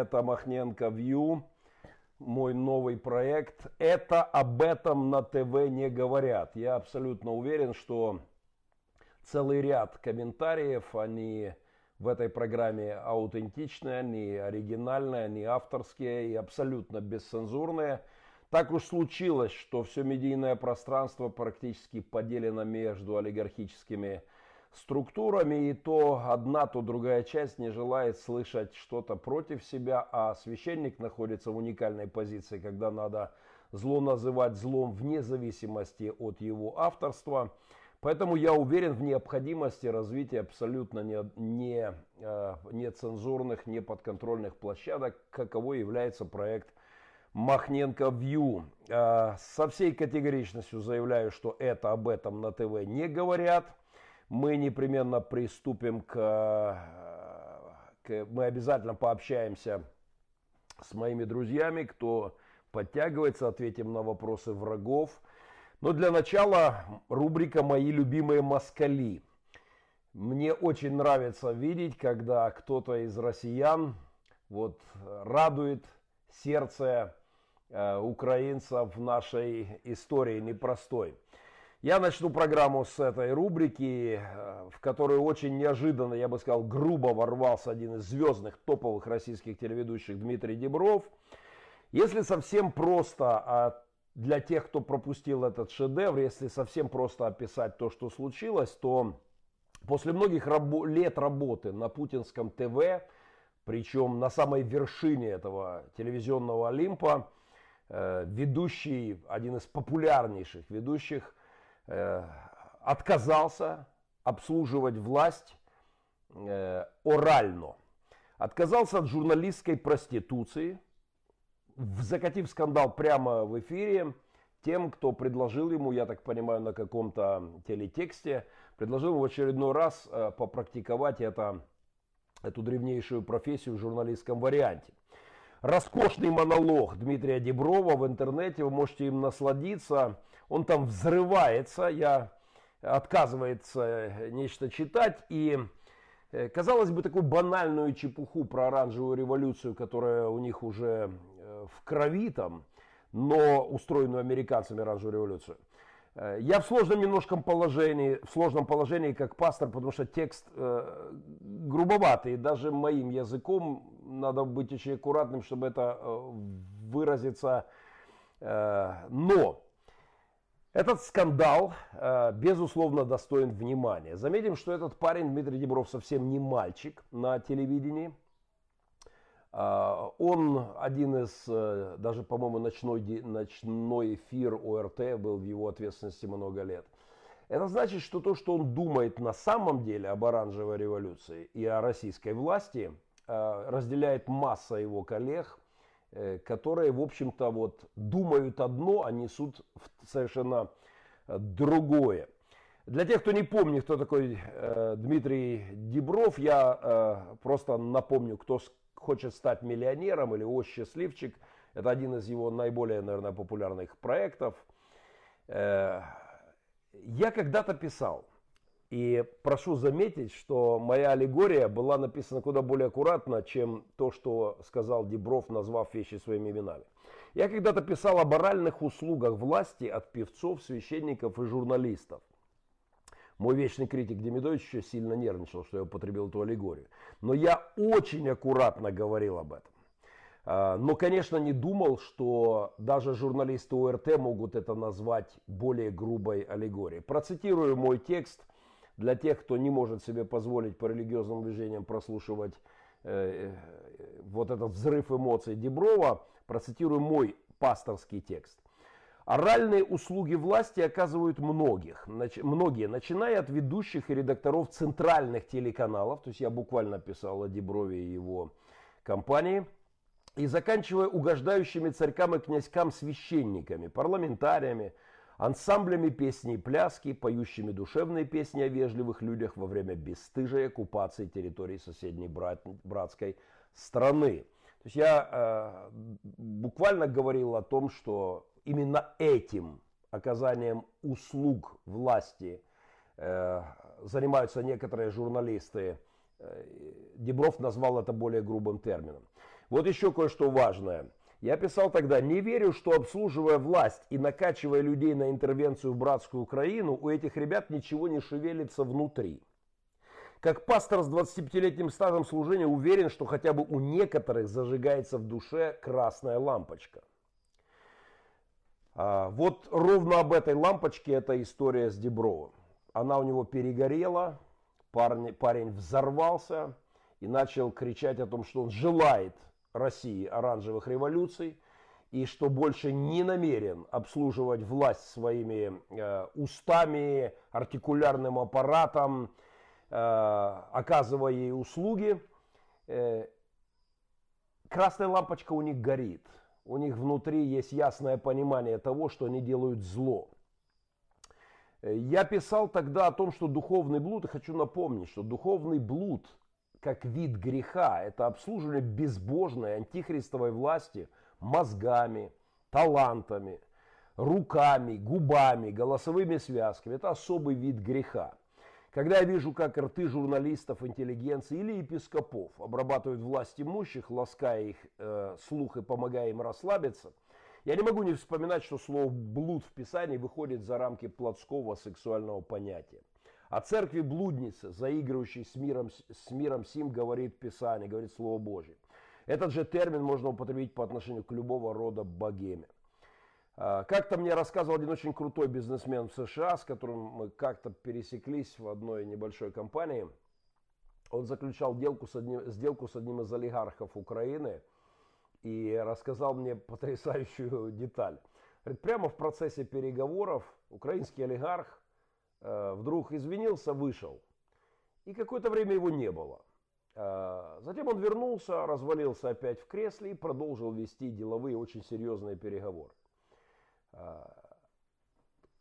Это Махненко View, мой новый проект. Это об этом на ТВ не говорят. Я абсолютно уверен, что целый ряд комментариев, они в этой программе аутентичные, они оригинальные, они авторские и абсолютно бесцензурные. Так уж случилось, что все медийное пространство практически поделено между олигархическими структурами, и то одна, то другая часть не желает слышать что-то против себя, а священник находится в уникальной позиции, когда надо зло называть злом вне зависимости от его авторства. Поэтому я уверен в необходимости развития абсолютно не, не, э, нецензурных, неподконтрольных площадок, каково является проект Махненко View. Э, со всей категоричностью заявляю, что это об этом на ТВ не говорят мы непременно приступим к, к... Мы обязательно пообщаемся с моими друзьями, кто подтягивается, ответим на вопросы врагов. Но для начала рубрика «Мои любимые москали». Мне очень нравится видеть, когда кто-то из россиян вот, радует сердце э, украинцев нашей истории непростой. Я начну программу с этой рубрики, э, в которую очень неожиданно, я бы сказал, грубо ворвался один из звездных топовых российских телеведущих Дмитрий Дебров. Если совсем просто, а для тех, кто пропустил этот шедевр, если совсем просто описать то, что случилось, то после многих рабо- лет работы на путинском ТВ, причем на самой вершине этого телевизионного Олимпа, э, ведущий, один из популярнейших ведущих, отказался обслуживать власть э, орально. Отказался от журналистской проституции, закатив скандал прямо в эфире тем, кто предложил ему, я так понимаю, на каком-то телетексте, предложил в очередной раз э, попрактиковать это, эту древнейшую профессию в журналистском варианте роскошный монолог Дмитрия Деброва в интернете, вы можете им насладиться. Он там взрывается, я отказывается нечто читать и э, Казалось бы, такую банальную чепуху про оранжевую революцию, которая у них уже э, в крови там, но устроенную американцами оранжевую революцию. Э, я в сложном немножко положении, в сложном положении как пастор, потому что текст э, грубоватый, даже моим языком надо быть очень аккуратным, чтобы это э, выразиться. Э, но этот скандал, э, безусловно, достоин внимания. Заметим, что этот парень, Дмитрий Дебров, совсем не мальчик на телевидении. Он один из, даже, по-моему, ночной, ночной эфир ОРТ был в его ответственности много лет. Это значит, что то, что он думает на самом деле об оранжевой революции и о российской власти – Э, разделяет масса его коллег, э, которые, в общем-то, вот думают одно, а несут совершенно э, другое. Для тех, кто не помнит, кто такой Дмитрий Дебров, я просто напомню, кто хочет стать миллионером или о счастливчик. Это один из его наиболее, наверное, популярных проектов. Я когда-то писал, и прошу заметить, что моя аллегория была написана куда более аккуратно, чем то, что сказал Дебров, назвав вещи своими именами. Я когда-то писал о моральных услугах власти от певцов, священников и журналистов. Мой вечный критик Демидович еще сильно нервничал, что я употребил эту аллегорию. Но я очень аккуратно говорил об этом. А, но, конечно, не думал, что даже журналисты ОРТ могут это назвать более грубой аллегорией. Процитирую мой текст – для тех, кто не может себе позволить по религиозным движениям прослушивать э, э, вот этот взрыв эмоций Деброва, процитирую мой пасторский текст. Оральные услуги власти оказывают многих, нач, многие, начиная от ведущих и редакторов центральных телеканалов, то есть я буквально писал о Деброве и его компании, и заканчивая угождающими царькам и князькам священниками, парламентариями, ансамблями песни и пляски, поющими душевные песни о вежливых людях во время бесстыжей оккупации территории соседней брат, братской страны. То есть я э, буквально говорил о том, что именно этим оказанием услуг власти э, занимаются некоторые журналисты. Э, Дебров назвал это более грубым термином. Вот еще кое-что важное. Я писал тогда, не верю, что обслуживая власть и накачивая людей на интервенцию в братскую Украину, у этих ребят ничего не шевелится внутри. Как пастор с 25-летним стажем служения уверен, что хотя бы у некоторых зажигается в душе красная лампочка. А, вот ровно об этой лампочке эта история с Дебровым. Она у него перегорела, парень, парень взорвался и начал кричать о том, что он желает России оранжевых революций и что больше не намерен обслуживать власть своими э, устами, артикулярным аппаратом, Э, оказывая ей услуги, э, красная лампочка у них горит. У них внутри есть ясное понимание того, что они делают зло. Э, я писал тогда о том, что духовный блуд, и хочу напомнить, что духовный блуд как вид греха, это обслуживание безбожной антихристовой власти мозгами, талантами, руками, губами, голосовыми связками. Это особый вид греха. Когда я вижу, как рты журналистов, интеллигенции или епископов обрабатывают власть имущих, лаская их э, слух и помогая им расслабиться, я не могу не вспоминать, что слово «блуд» в Писании выходит за рамки плотского сексуального понятия. О церкви блудницы, заигрывающей с миром, с миром сим, говорит Писание, говорит Слово Божье. Этот же термин можно употребить по отношению к любого рода богеме. А, как-то мне рассказывал один очень крутой бизнесмен в США, с которым мы как-то пересеклись в одной небольшой компании. Он заключал сделку с одним, сделку с одним из олигархов Украины и рассказал мне потрясающую деталь. Говорит, прямо в процессе переговоров украинский олигарх вдруг извинился, вышел. И какое-то время его не было. Э, затем он вернулся, развалился опять в кресле и продолжил вести деловые, очень серьезные переговоры. А,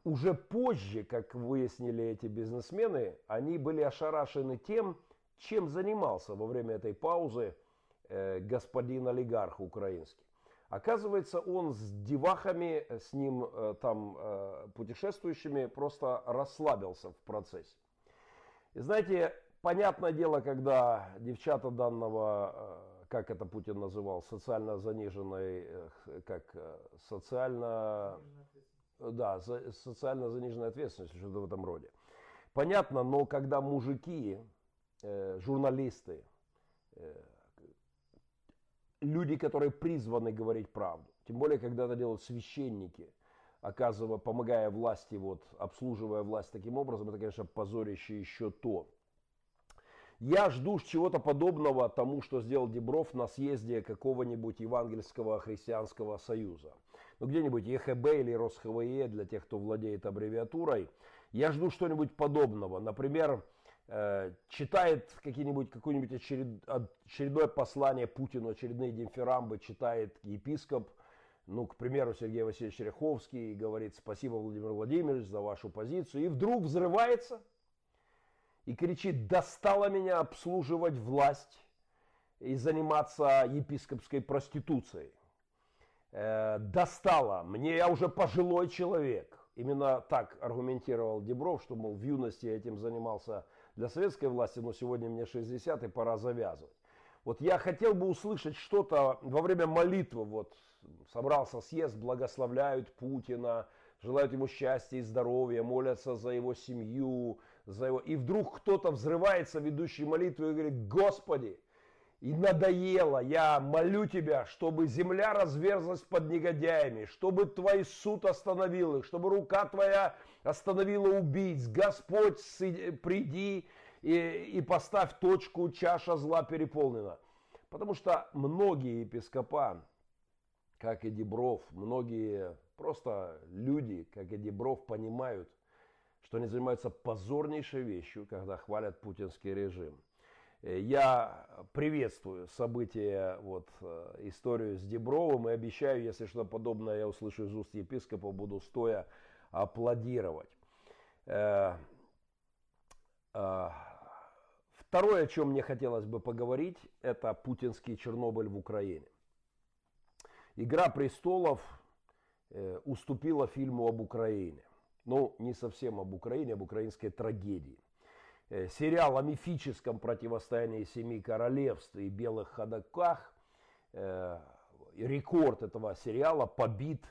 уже позже, как выяснили эти бизнесмены, они были ошарашены тем, чем занимался во время этой паузы э, господин олигарх украинский. Оказывается, он с девахами, с ним э, там э, путешествующими просто расслабился в процессе. И знаете, понятное дело, когда девчата данного как это Путин называл, социально заниженной, как э, социально, да, социально заниженной ответственностью, что-то в этом роде. Понятно, но когда мужики, э, журналисты, э, люди, которые призваны говорить правду, тем более, когда это делают священники, оказывая, помогая власти, вот, обслуживая власть таким образом, это, конечно, позорище еще то. Я жду чего-то подобного тому, что сделал Дебров на съезде какого-нибудь Евангельского христианского союза. Ну, где-нибудь ЕХБ или РосХВЕ, для тех, кто владеет аббревиатурой. Я жду что-нибудь подобного. Например, читает какие-нибудь, какое-нибудь очеред, очередное послание Путину, очередные дифирамбы читает епископ, ну, к примеру, Сергей Васильевич Ряховский, и говорит спасибо, Владимир Владимирович, за вашу позицию, и вдруг взрывается – и кричит, достало меня обслуживать власть и заниматься епископской проституцией. Э, достало, мне я уже пожилой человек. Именно так аргументировал Дебров, что, мол, в юности я этим занимался для советской власти, но сегодня мне 60 и пора завязывать. Вот я хотел бы услышать что-то во время молитвы, вот собрался съезд, благословляют Путина, желают ему счастья и здоровья, молятся за его семью, за его... И вдруг кто-то взрывается, ведущий молитву, и говорит, Господи, и надоело, я молю Тебя, чтобы земля разверзлась под негодяями, чтобы Твой суд остановил их, чтобы рука Твоя остановила убийц. Господь, приди и, и поставь точку, чаша зла переполнена. Потому что многие епископа, как и Дебров, многие просто люди, как и Дебров, понимают, что они занимаются позорнейшей вещью, когда хвалят путинский режим. Э, я приветствую события, вот, э, историю с Дебровым и обещаю, если что подобное я услышу из уст епископа, буду стоя аплодировать. Э, второе, о чем мне хотелось бы поговорить, это путинский Чернобыль в Украине. «Игра престолов» уступила фильму об Украине ну, не совсем об Украине, об украинской трагедии. Э, сериал о мифическом противостоянии семи королевств и белых ходоках рекорд этого сериала побит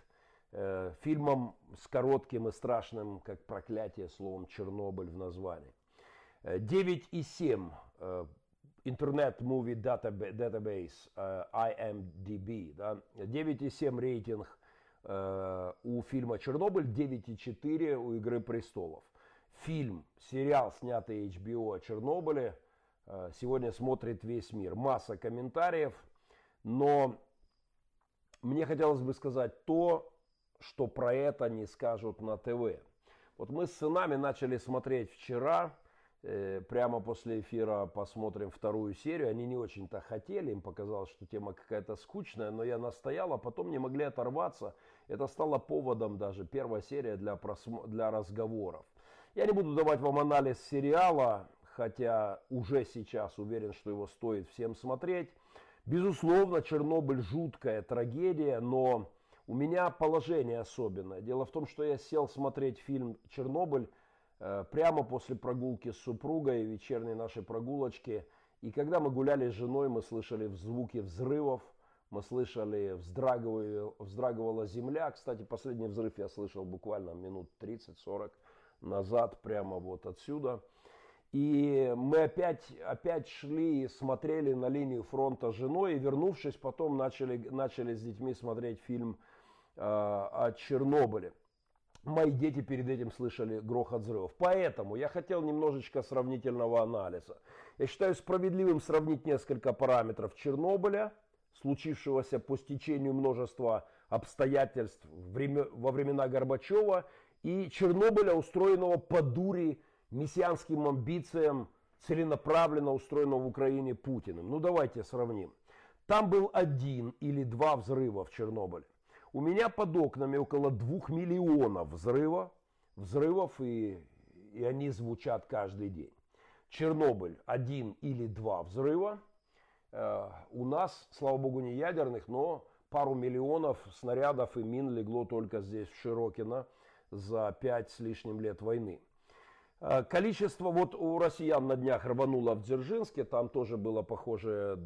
фильмом с коротким и страшным, как проклятие, словом Чернобыль в названии. 9,7 Internet Movie Database, IMDb, да, 9,7 рейтинг у фильма «Чернобыль», 9,4 у «Игры престолов». Фильм, сериал, снятый HBO о Чернобыле, сегодня смотрит весь мир. Масса комментариев, но мне хотелось бы сказать то, что про это не скажут на ТВ. Вот мы с сынами начали смотреть вчера Э, прямо после эфира посмотрим вторую серию. Они не очень-то хотели, им показалось, что тема какая-то скучная, но я настоял, а потом не могли оторваться. Это стало поводом даже, первая серия для, просмо... для разговоров. Я не буду давать вам анализ сериала, хотя уже сейчас уверен, что его стоит всем смотреть. Безусловно, Чернобыль жуткая трагедия, но у меня положение особенное. Дело в том, что я сел смотреть фильм «Чернобыль» Э, прямо после прогулки с супругой, вечерней нашей прогулочки. И когда мы гуляли с женой, мы слышали звуки взрывов, мы слышали, вздрагивала, земля. Кстати, последний взрыв я слышал буквально минут 30-40 назад, прямо вот отсюда. И мы опять, опять шли и смотрели на линию фронта с женой, и вернувшись, потом начали, начали с детьми смотреть фильм э, о Чернобыле мои дети перед этим слышали грохот взрывов. Поэтому я хотел немножечко сравнительного анализа. Я считаю справедливым сравнить несколько параметров Чернобыля, случившегося по стечению множества обстоятельств во времена Горбачева, и Чернобыля, устроенного по дури мессианским амбициям, целенаправленно устроенного в Украине Путиным. Ну давайте сравним. Там был один или два взрыва в Чернобыле. У меня под окнами около двух миллионов взрывов, взрывов и, и они звучат каждый день. Чернобыль один или два взрыва. Э, у нас, слава богу, не ядерных, но пару миллионов снарядов и мин легло только здесь, в Широкино, за пять с лишним лет войны. Э, количество, вот у россиян на днях рвануло в Дзержинске, там тоже было похоже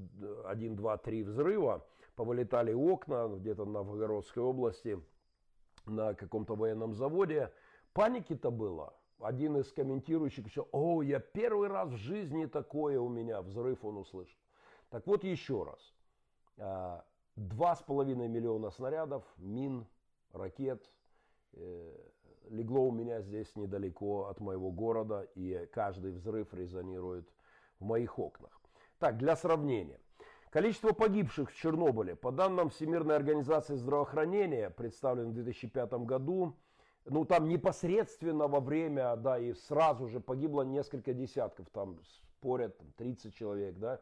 1, 2, 3 взрыва повылетали окна где-то на Новгородской области на каком-то военном заводе. Паники-то было. Один из комментирующих еще, о, я первый раз в жизни такое у меня, взрыв он услышал. Так вот еще раз. А, два с половиной миллиона снарядов, мин, ракет э, легло у меня здесь недалеко от моего города, и каждый взрыв резонирует в моих окнах. Так, для сравнения – Количество погибших в Чернобыле, по данным Всемирной организации здравоохранения, представленным в 2005 году, ну там непосредственно во время, да, и сразу же погибло несколько десятков, там спорят, там, 30 человек, да,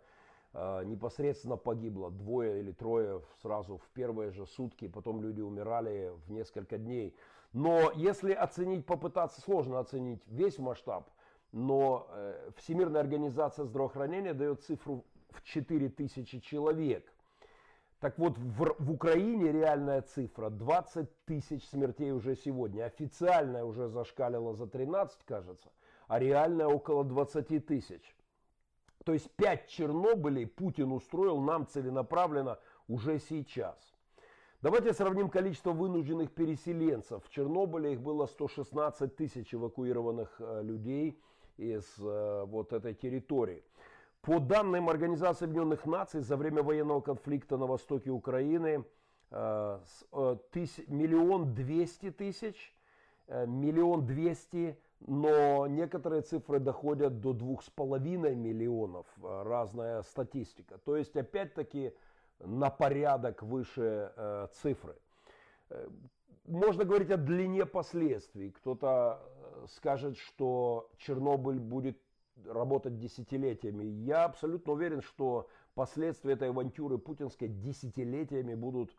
э, непосредственно погибло двое или трое сразу в первые же сутки, потом люди умирали в несколько дней. Но если оценить, попытаться, сложно оценить весь масштаб, но э, Всемирная организация здравоохранения дает цифру в 4 тысячи человек. Так вот, в, в Украине реальная цифра 20 тысяч смертей уже сегодня. Официальная уже зашкалила за 13, кажется, а реальная около 20 тысяч. То есть 5 Чернобылей Путин устроил нам целенаправленно уже сейчас. Давайте сравним количество вынужденных переселенцев. В Чернобыле их было 116 тысяч эвакуированных э, людей из э, вот этой территории. По данным Организации Объединенных Наций, за время военного конфликта на востоке Украины э, миллион двести тысяч, миллион двести, но некоторые цифры доходят до двух с половиной миллионов, разная статистика. То есть, опять-таки, на порядок выше цифры. Можно говорить о длине последствий. Кто-то скажет, что Чернобыль будет работать десятилетиями. Я абсолютно уверен, что последствия этой авантюры путинской десятилетиями будут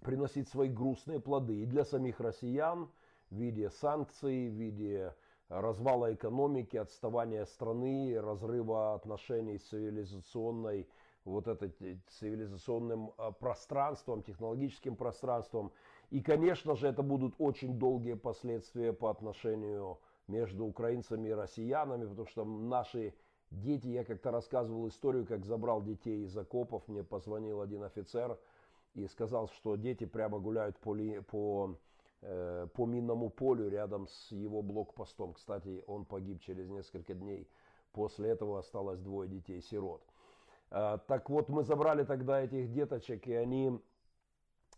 приносить свои грустные плоды и для самих россиян в виде санкций, в виде развала экономики, отставания страны, разрыва отношений с цивилизационной вот это цивилизационным а, пространством, технологическим пространством. И, конечно же, это будут очень долгие последствия по отношению между украинцами и россиянами, потому что наши Дети, я как-то рассказывал историю, как забрал детей из окопов, мне позвонил один офицер и сказал, что дети прямо гуляют по, ли, по, э, по минному полю рядом с его блокпостом. Кстати, он погиб через несколько дней. После этого осталось двое детей-сирот. Э, так вот, мы забрали тогда этих деточек, и они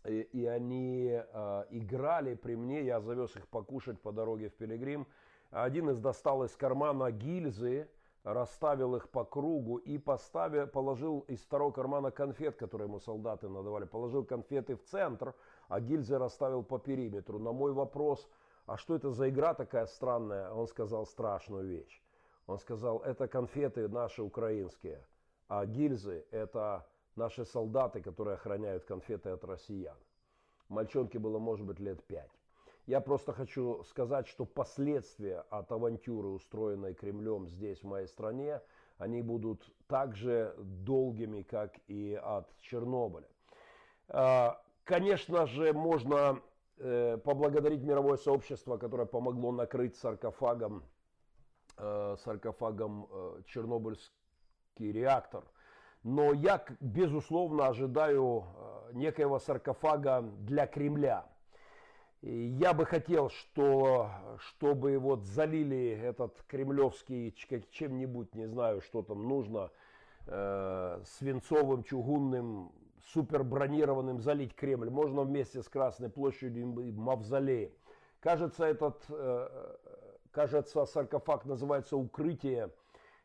и, и они э, играли при мне, я завез их покушать по дороге в Пилигрим. Один из достал из кармана гильзы, расставил их по кругу и поставил, положил из второго кармана конфет, которые ему солдаты надавали, положил конфеты в центр, а гильзы расставил по периметру. На мой вопрос, а что это за игра такая странная, он сказал страшную вещь. Он сказал, это конфеты наши украинские, а гильзы это наши солдаты, которые охраняют конфеты от россиян. Мальчонке было, может быть, лет пять. Я просто хочу сказать, что последствия от авантюры, устроенной Кремлем здесь, в моей стране, они будут так же долгими, как и от Чернобыля. А, конечно же, можно э, поблагодарить мировое сообщество, которое помогло накрыть саркофагом, э, саркофагом э, Чернобыльский реактор. Но я, безусловно, ожидаю некоего саркофага для Кремля – я бы хотел, что, чтобы вот залили этот кремлевский чем-нибудь, не знаю, что там нужно, э, свинцовым, чугунным, супербронированным залить Кремль. Можно вместе с Красной площадью мавзолей. Кажется, этот, э, кажется, саркофаг называется «Укрытие».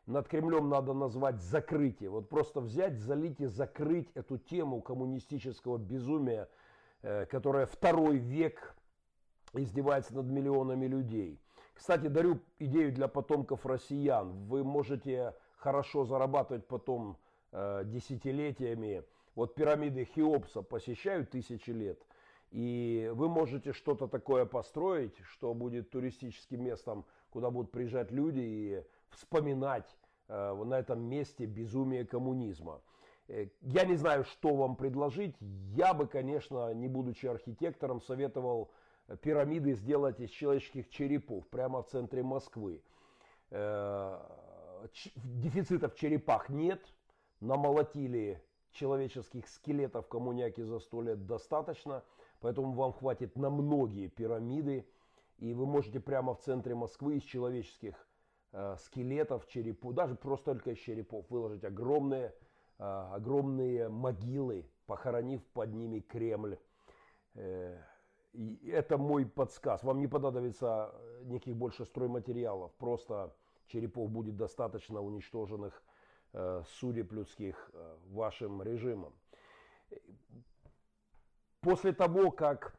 Над Кремлем надо назвать «Закрытие». Вот просто взять, залить и закрыть эту тему коммунистического безумия, э, которая второй век издевается над миллионами людей. Кстати, дарю идею для потомков россиян. Вы можете хорошо зарабатывать потом э, десятилетиями. Вот пирамиды Хеопса посещают тысячи лет. И вы можете что-то такое построить, что будет туристическим местом, куда будут приезжать люди и вспоминать э, на этом месте безумие коммунизма. Э, я не знаю, что вам предложить. Я бы, конечно, не будучи архитектором, советовал пирамиды сделать из человеческих черепов прямо в центре Москвы. Э, дефицита в черепах нет, намолотили человеческих скелетов коммуняки за сто лет достаточно, поэтому вам хватит на многие пирамиды, и вы можете прямо в центре Москвы из человеческих скелетов, черепов, даже просто только из черепов выложить огромные, э, огромные могилы, похоронив под ними Кремль. И это мой подсказ. Вам не понадобится э, никаких больше стройматериалов. Просто черепов будет достаточно уничтоженных э, судеб людских э, вашим режимом. После того, как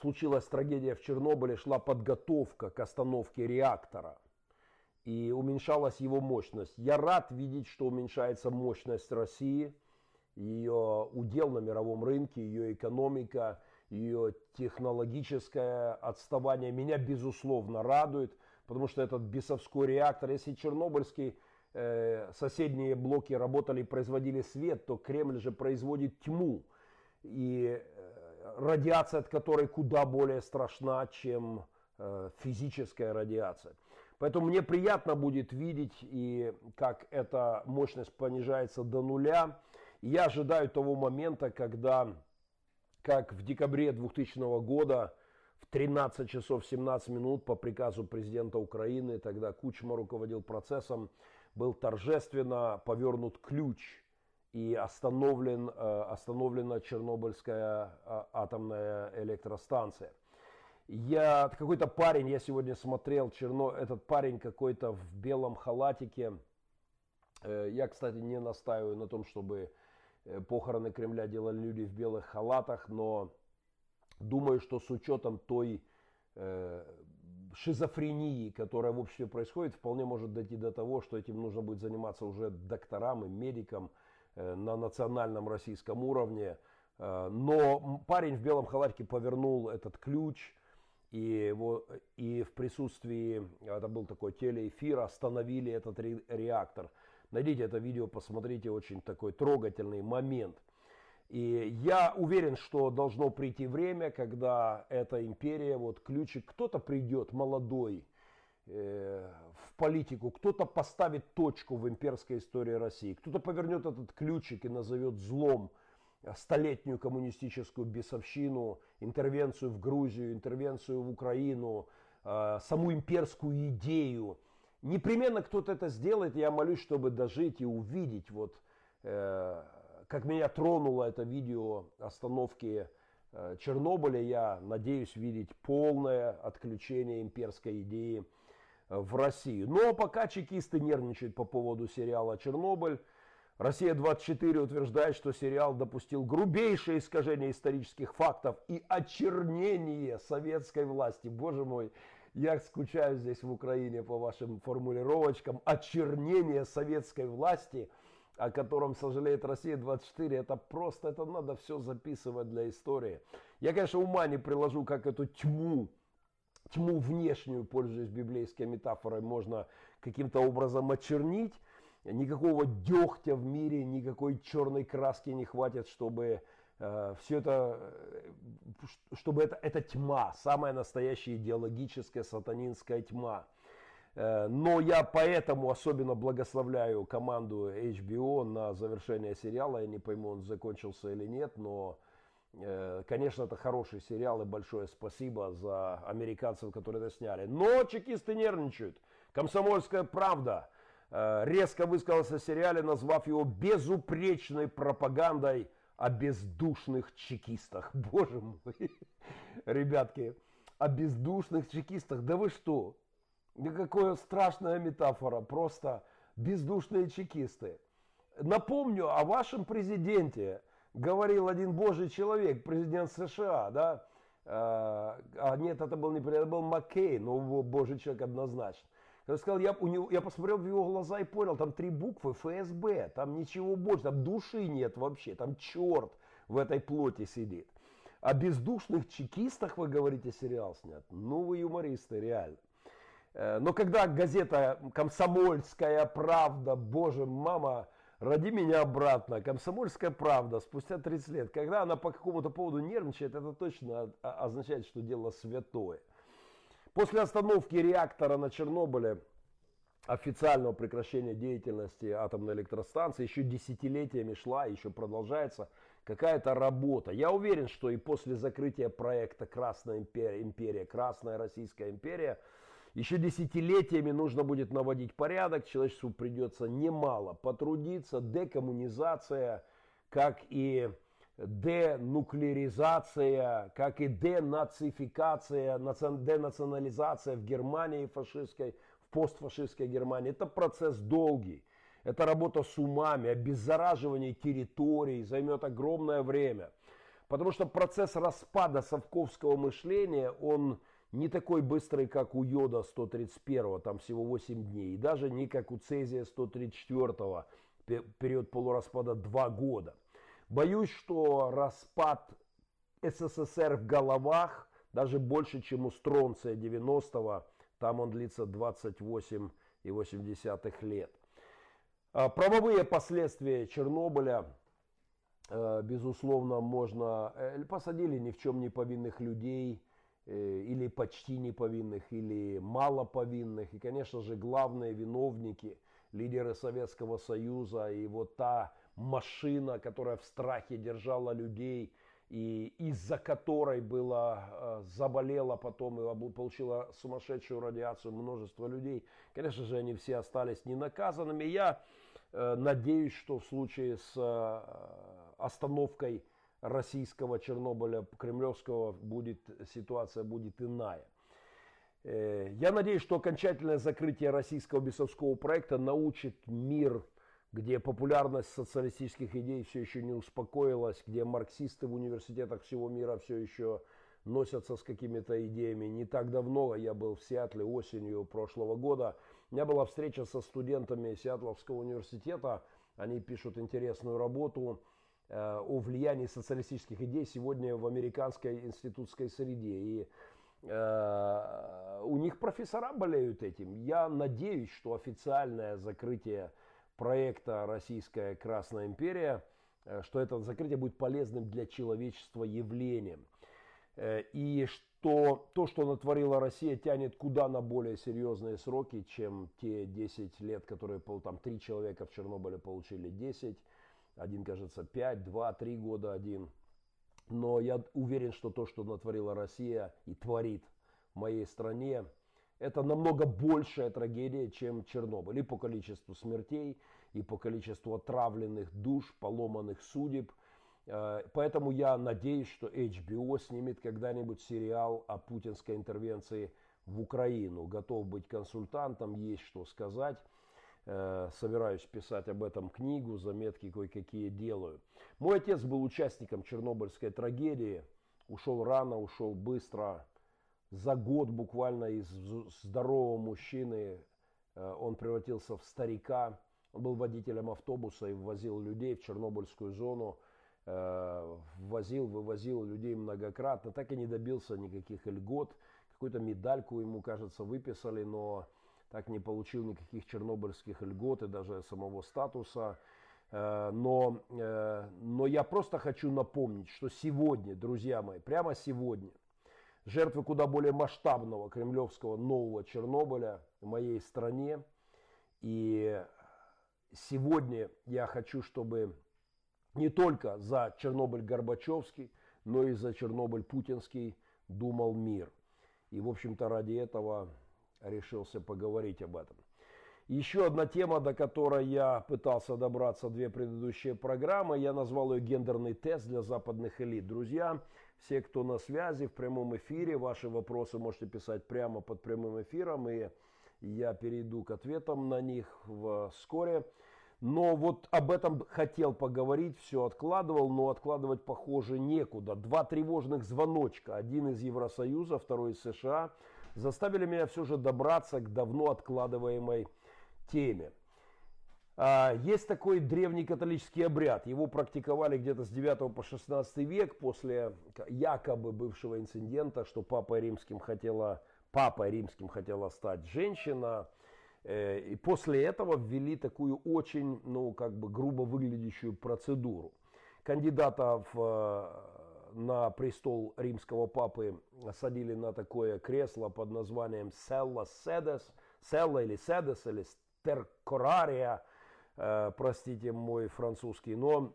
случилась трагедия в Чернобыле, шла подготовка к остановке реактора и уменьшалась его мощность. Я рад видеть, что уменьшается мощность России, ее удел на мировом рынке, ее экономика – ее технологическое отставание меня, безусловно, радует, потому что этот бесовской реактор, если Чернобыльский э, соседние блоки работали производили свет, то Кремль же производит тьму. И э, радиация от которой куда более страшна, чем э, физическая радиация. Поэтому мне приятно будет видеть, и как эта мощность понижается до нуля. я ожидаю того момента, когда как в декабре 2000 года в 13 часов 17 минут по приказу президента Украины, тогда Кучма руководил процессом, был торжественно повернут ключ и остановлен, э, остановлена Чернобыльская э, атомная электростанция. Я, какой-то парень, я сегодня смотрел, черно, этот парень какой-то в белом халатике, э, я, кстати, не настаиваю на том, чтобы Э, похороны Кремля делали люди в белых халатах, но думаю, что с учетом той э, шизофрении, которая в обществе происходит, вполне может дойти до того, что этим нужно будет заниматься уже докторам и медикам на национальном российском уровне. Но парень в белом халатике повернул этот ключ, и, его, и в присутствии, это был такой телеэфир, остановили этот реактор. Найдите это видео, посмотрите, очень такой трогательный момент. И я уверен, что должно прийти время, когда эта империя, вот ключик, кто-то придет молодой, э, в политику, кто-то поставит точку в имперской истории России, кто-то повернет этот ключик и назовет злом столетнюю коммунистическую бесовщину, интервенцию в Грузию, интервенцию в Украину, э, саму имперскую идею. Непременно кто-то это сделает, я молюсь, чтобы дожить и увидеть, вот, э, как меня тронуло это видео остановки э, Чернобыля, я надеюсь видеть полное отключение имперской идеи в Россию. Но пока чекисты нервничают по поводу сериала «Чернобыль», Россия-24 утверждает, что сериал допустил грубейшее искажение исторических фактов и очернение советской власти. Боже мой, я скучаю здесь в Украине по вашим формулировочкам. Очернение советской власти, о котором сожалеет Россия-24, это просто, это надо все записывать для истории. Я, конечно, ума не приложу, как эту тьму, тьму внешнюю, пользуясь библейской метафорой, можно каким-то образом очернить никакого дегтя в мире, никакой черной краски не хватит, чтобы э, все это, э, чтобы это, это тьма, самая настоящая идеологическая сатанинская тьма. Э, но я поэтому особенно благословляю команду HBO на завершение сериала. Я не пойму, он закончился или нет, но, э, конечно, это хороший сериал и большое спасибо за американцев, которые это сняли. Но чекисты нервничают. Комсомольская правда – резко высказался о сериале, назвав его безупречной пропагандой о бездушных чекистах. Боже мой, ребятки, о бездушных чекистах. Да вы что? Никакая страшная метафора, просто бездушные чекисты. Напомню о вашем президенте, говорил один божий человек, президент США, да, э, а нет, это был не президент, это был Маккейн, но божий человек однозначно. Я сказал, я, у него, я посмотрел в его глаза и понял, там три буквы ФСБ, там ничего больше, там души нет вообще, там черт в этой плоти сидит. О бездушных чекистах вы говорите, сериал снят? Ну вы юмористы, реально. Э, но когда газета «Комсомольская правда», боже, мама, роди меня обратно, «Комсомольская правда» спустя 30 лет, когда она по какому-то поводу нервничает, это точно означает, что дело святое. После остановки реактора на Чернобыле, официального прекращения деятельности атомной электростанции, еще десятилетиями шла, еще продолжается какая-то работа. Я уверен, что и после закрытия проекта Красная империя, империя Красная Российская империя, еще десятилетиями нужно будет наводить порядок, человечеству придется немало потрудиться, декоммунизация, как и денуклеаризация, как и денацификация, денационализация в Германии фашистской, в постфашистской Германии. Это процесс долгий. Это работа с умами, обеззараживание территорий займет огромное время. Потому что процесс распада совковского мышления, он не такой быстрый, как у Йода 131, там всего 8 дней. И даже не как у Цезия 134, период полураспада 2 года. Боюсь, что распад СССР в головах даже больше, чем у Стронция 90-го, там он длится 28,8 лет. А, правовые последствия Чернобыля, э, безусловно, можно... Э, посадили ни в чем не повинных людей, э, или почти не повинных, или мало повинных. И, конечно же, главные виновники, лидеры Советского Союза и вот та машина, которая в страхе держала людей, и из-за которой было, э, заболело потом и получила сумасшедшую радиацию множество людей. Конечно же, они все остались ненаказанными. Я э, надеюсь, что в случае с э, остановкой российского Чернобыля, кремлевского, будет, ситуация будет иная. Я надеюсь, что окончательное закрытие российского бесовского проекта научит мир где популярность социалистических идей все еще не успокоилась, где марксисты в университетах всего мира все еще носятся с какими-то идеями. Не так давно я был в Сиатле осенью прошлого года. У меня была встреча со студентами Сиатловского университета. Они пишут интересную работу э, о влиянии социалистических идей сегодня в американской институтской среде. И э, у них профессора болеют этим. Я надеюсь, что официальное закрытие проекта «Российская Красная империя», э, что это закрытие будет полезным для человечества явлением. Э, и что то, что натворила Россия, тянет куда на более серьезные сроки, чем те 10 лет, которые там три человека в Чернобыле получили 10, один, кажется, 5, 2, 3 года один. Но я уверен, что то, что натворила Россия и творит в моей стране, это намного большая трагедия, чем Чернобыль. И по количеству смертей, и по количеству отравленных душ, поломанных судеб – Э, поэтому я надеюсь, что HBO снимет когда-нибудь сериал о путинской интервенции в Украину. Готов быть консультантом, есть что сказать. Э, собираюсь писать об этом книгу, заметки кое-какие делаю. Мой отец был участником Чернобыльской трагедии. Ушел рано, ушел быстро. За год буквально из здорового мужчины э, он превратился в старика. Он был водителем автобуса и ввозил людей в Чернобыльскую зону Э, возил, вывозил людей многократно, так и не добился никаких льгот. Какую-то медальку ему, кажется, выписали, но так не получил никаких чернобыльских льгот и даже самого статуса. Э, но, но я просто хочу напомнить, что сегодня, друзья мои, прямо сегодня, жертвы куда более масштабного кремлевского нового Чернобыля в моей стране. И сегодня я хочу, чтобы не только за Чернобыль Горбачевский, но и за Чернобыль Путинский думал мир. И, в общем-то, ради этого решился поговорить об этом. Еще одна тема, до которой я пытался добраться две предыдущие программы, я назвал ее гендерный тест для западных элит. Друзья, все, кто на связи в прямом эфире, ваши вопросы можете писать прямо под прямым эфиром, и я перейду к ответам на них вскоре. Но вот об этом хотел поговорить, все откладывал, но откладывать, похоже, некуда. Два тревожных звоночка, один из Евросоюза, второй из США, заставили меня все же добраться к давно откладываемой теме. А, есть такой древний католический обряд. Его практиковали где-то с 9 по 16 век после якобы бывшего инцидента, что папой римским хотела, папой римским хотела стать женщина. Э, и после этого ввели такую очень, ну, как бы грубо выглядящую процедуру. Кандидата в, э, на престол римского папы садили на такое кресло под названием Селла Седес, Селла или Седес, или Стеркорария, э, простите мой французский, но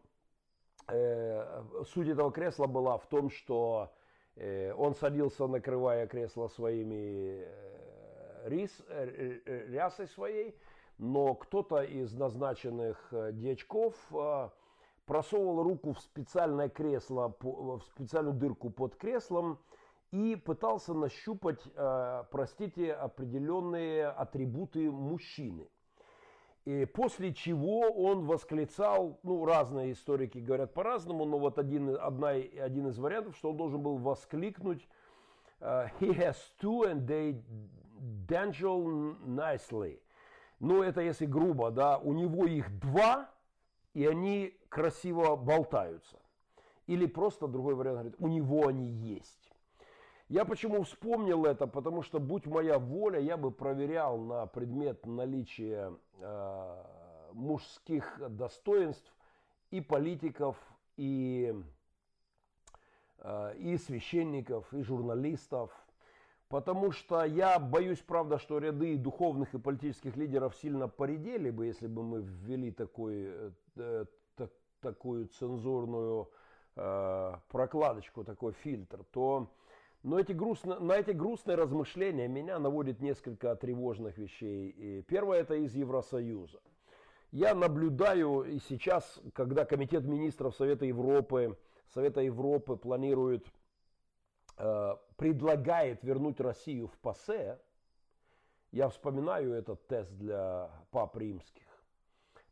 суть этого кресла была в том, что он садился, накрывая кресло своими рис, э, э, рясой своей, но кто-то из назначенных э, дьячков просовывал руку в специальное кресло, в специальную дырку под креслом и пытался нащупать, простите, определенные атрибуты мужчины. И после чего он восклицал, ну, разные историки говорят по-разному, но вот один, одна, один из вариантов, что он должен был воскликнуть «He has two and they dangle nicely. Ну, это если грубо, да, у него их два, и они красиво болтаются. Или просто другой вариант говорит, у него они есть. Я почему вспомнил это? Потому что, будь моя воля, я бы проверял на предмет наличия э, мужских достоинств и политиков, и, э, и священников, и журналистов, Потому что я боюсь, правда, что ряды духовных и политических лидеров сильно поредели бы, если бы мы ввели такой, э, э так, такую цензурную э, прокладочку, такой фильтр, то но эти грустно, на эти грустные размышления меня наводит несколько тревожных вещей. И первое это из Евросоюза. Я наблюдаю и сейчас, когда Комитет министров Совета Европы, Совета Европы планирует Э, предлагает вернуть Россию в ПАСЕ, я вспоминаю этот тест для пап римских.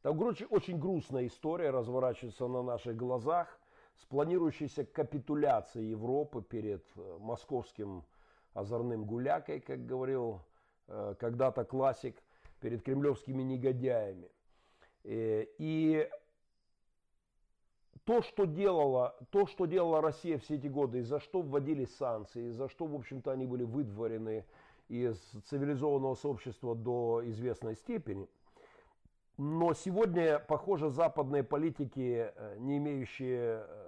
Там, очень грустная история разворачивается на наших глазах с планирующейся капитуляцией Европы перед э, московским озорным гулякой, как говорил э, когда-то классик, перед кремлевскими негодяями. И то, что делала, то, что делала Россия все эти годы, и за что вводили санкции, и за что, в общем-то, они были выдворены из цивилизованного сообщества до известной степени. Но сегодня, похоже, западные политики, э, не имеющие э,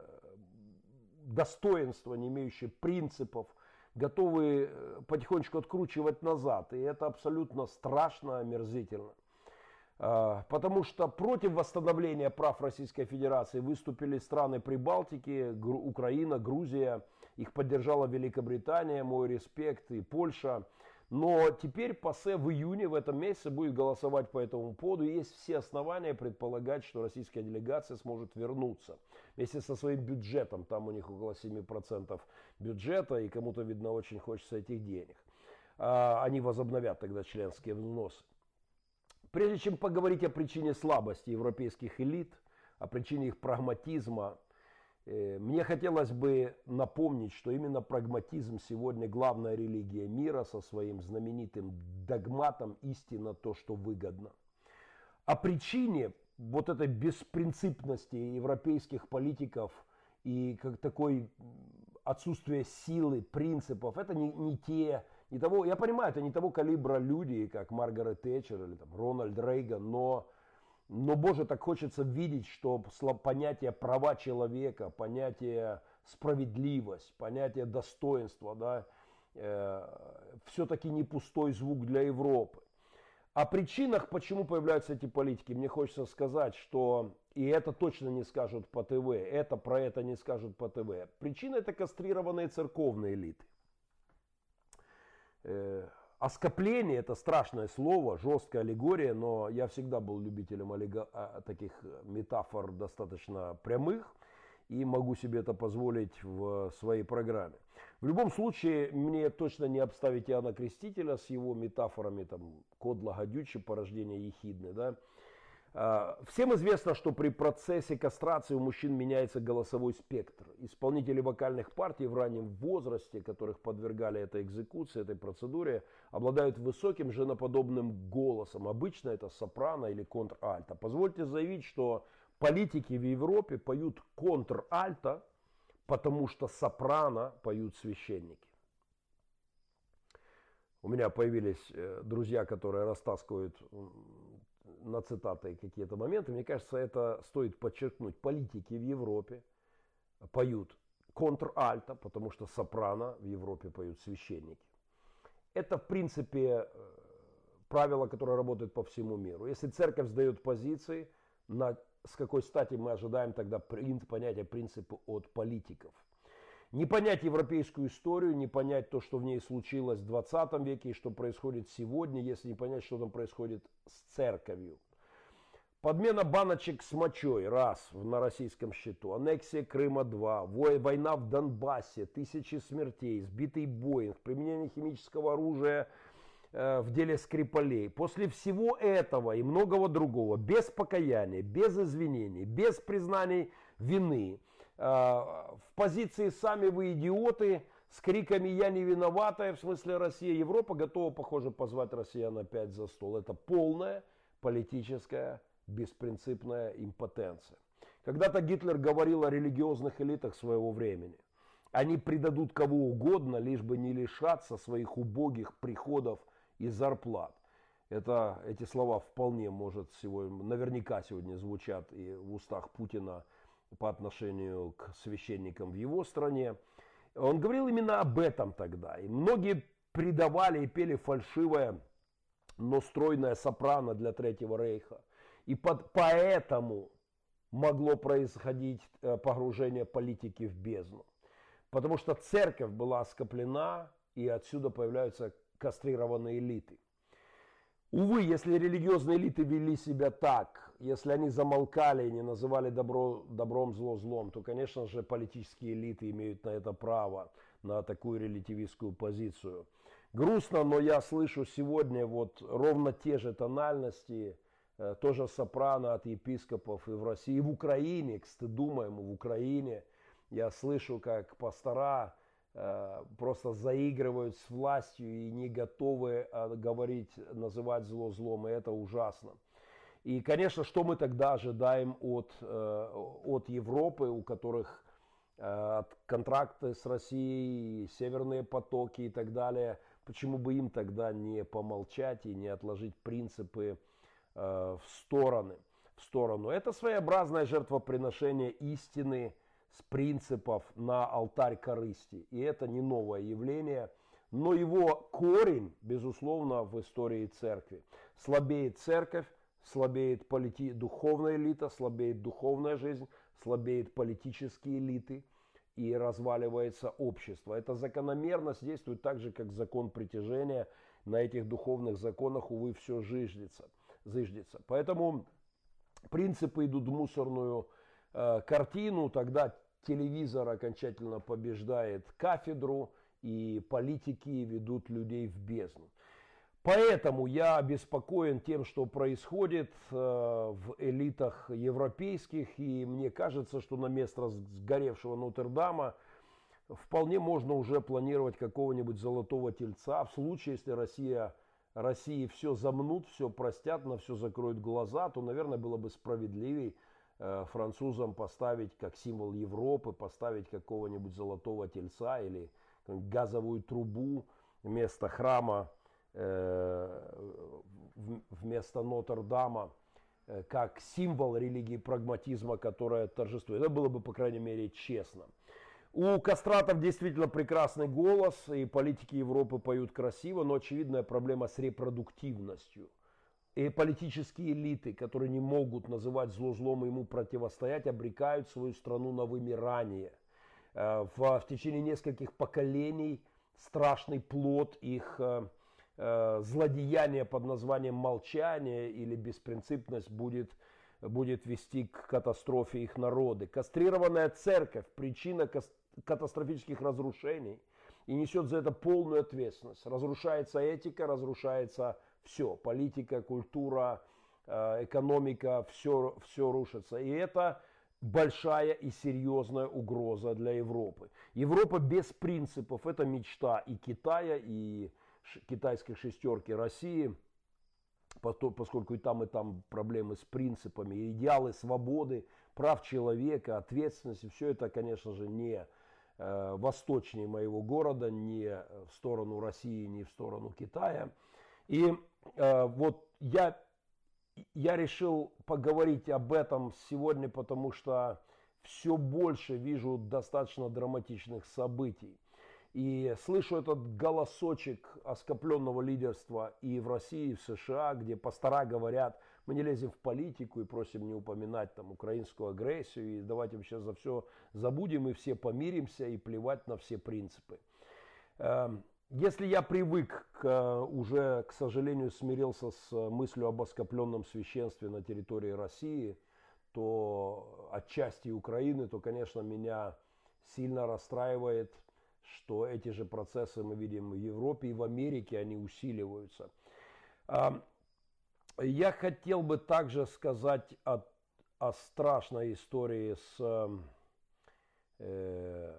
достоинства, не имеющие принципов, готовы э, потихонечку откручивать назад. И это абсолютно страшно, омерзительно. А, потому что против восстановления прав Российской Федерации выступили страны Прибалтики, Украина, Грузия. Их поддержала Великобритания, мой респект, и Польша. Но теперь ПАСЕ в июне в этом месяце будет голосовать по этому поводу. И есть все основания предполагать, что российская делегация сможет вернуться вместе со своим бюджетом. Там у них около 7% бюджета, и кому-то, видно, очень хочется этих денег. А, они возобновят тогда членские взносы. Прежде чем поговорить о причине слабости европейских элит, о причине их прагматизма, мне хотелось бы напомнить, что именно прагматизм сегодня главная религия мира со своим знаменитым догматом «истина то, что выгодно». О причине вот этой беспринципности европейских политиков и как такой отсутствие силы, принципов, это не, не те, не того, я понимаю, это не того калибра люди, как Маргарет Тэтчер или там, Рональд Рейган, но но, Боже, так хочется видеть, что понятие права человека, понятие справедливость, понятие достоинства, да, э, все-таки не пустой звук для Европы. О причинах, почему появляются эти политики, мне хочется сказать, что, и это точно не скажут по ТВ, это про это не скажут по ТВ. Причина это кастрированные церковные элиты. Э, Оскопление – это страшное слово, жесткая аллегория, но я всегда был любителем аллего... А, таких метафор достаточно прямых и могу себе это позволить в своей программе. В любом случае, мне точно не обставить Иоанна Крестителя с его метафорами, там, код лагодючий, порождение ехидны, да, а, всем известно, что при процессе кастрации у мужчин меняется голосовой спектр. Исполнители вокальных партий в раннем возрасте, которых подвергали этой экзекуции, этой процедуре, обладают высоким женоподобным голосом. Обычно это сопрано или контральто. Позвольте заявить, что политики в Европе поют контральто, потому что сопрано поют священники. У меня появились э, друзья, которые растаскивают на цитаты какие-то моменты, мне кажется, это стоит подчеркнуть. Политики в Европе поют контр-альто, потому что сопрано в Европе поют священники. Это, в принципе, э, правило, которое работает по всему миру. Если церковь сдает позиции, на, с какой стати мы ожидаем тогда принцип, понятия принципа от политиков – не понять европейскую историю, не понять то, что в ней случилось в 20 веке и что происходит сегодня, если не понять, что там происходит с церковью. Подмена баночек с мочой, раз, на российском счету. Аннексия Крыма, два. Война в Донбассе, тысячи смертей, сбитый Боинг, применение химического оружия э, в деле Скрипалей. После всего этого и многого другого, без покаяния, без извинений, без признаний вины, в позиции «сами вы идиоты», с криками «я не виноватая», в смысле Россия, Европа готова, похоже, позвать россиян опять за стол. Это полная политическая беспринципная импотенция. Когда-то Гитлер говорил о религиозных элитах своего времени. Они предадут кого угодно, лишь бы не лишаться своих убогих приходов и зарплат. Это, эти слова вполне, может, сегодня, наверняка сегодня звучат и в устах Путина – по отношению к священникам в его стране. Он говорил именно об этом тогда. И многие предавали и пели фальшивое, но стройное сопрано для Третьего Рейха. И под, поэтому могло происходить э, погружение политики в бездну. Потому что церковь была оскоплена, и отсюда появляются кастрированные элиты. Увы, если религиозные элиты вели себя так, если они замолкали и не называли добро, добром зло злом, то, конечно же, политические элиты имеют на это право, на такую релятивистскую позицию. Грустно, но я слышу сегодня вот ровно те же тональности, э, тоже сопрано от епископов и в России, и в Украине, к стыду моему, в Украине. Я слышу, как пастора просто заигрывают с властью и не готовы э, говорить, называть зло злом, и это ужасно. И, конечно, что мы тогда ожидаем от, э, от Европы, у которых контракты с Россией, северные потоки и так далее, почему бы им тогда не помолчать и не отложить принципы в стороны, в сторону. Это своеобразное жертвоприношение истины, с принципов на алтарь корысти. И это не новое явление, но его корень, безусловно, в истории церкви. Слабеет церковь, слабеет полити... духовная элита, слабеет духовная жизнь, слабеет политические элиты и разваливается общество. Эта закономерность действует так же, как закон притяжения. На этих духовных законах, увы, все жиждется. зыждется. Поэтому принципы идут в мусорную э, картину, тогда телевизор окончательно побеждает кафедру, и политики ведут людей в бездну. Поэтому я обеспокоен тем, что происходит э, в элитах европейских, и мне кажется, что на место сгоревшего Нотр-Дама вполне можно уже планировать какого-нибудь золотого тельца в случае, если Россия, России все замнут, все простят, на все закроют глаза, то, наверное, было бы справедливее французам поставить как символ Европы, поставить какого-нибудь золотого тельца или газовую трубу вместо храма Э, вместо Нотр-Дама э, как символ религии прагматизма, которая торжествует. Это было бы, по крайней мере, честно. У кастратов действительно прекрасный голос, и политики Европы поют красиво, но очевидная проблема с репродуктивностью. И политические элиты, которые не могут называть зло злом и ему противостоять, обрекают свою страну на вымирание. Э, в, в течение нескольких поколений страшный плод их э, злодеяние под названием молчание или беспринципность будет, будет вести к катастрофе их народы. Кастрированная церковь – причина катастрофических разрушений и несет за это полную ответственность. Разрушается этика, разрушается все. Политика, культура, э, экономика, все, все рушится. И это большая и серьезная угроза для Европы. Европа без принципов – это мечта и Китая, и китайской шестерки России, поскольку и там, и там проблемы с принципами, идеалы свободы, прав человека, ответственности, все это, конечно же, не э, восточнее моего города, не в сторону России, не в сторону Китая. И э, вот я, я решил поговорить об этом сегодня, потому что все больше вижу достаточно драматичных событий. И слышу этот голосочек оскопленного лидерства и в России, и в США, где пастора говорят, мы не лезем в политику и просим не упоминать там украинскую агрессию, и давайте сейчас за все забудем и все помиримся, и плевать на все принципы. Если я привык, к, уже, к сожалению, смирился с мыслью об оскопленном священстве на территории России, то отчасти Украины, то, конечно, меня сильно расстраивает – что эти же процессы мы видим в Европе и в Америке, они усиливаются. Я хотел бы также сказать о, о страшной истории с, э,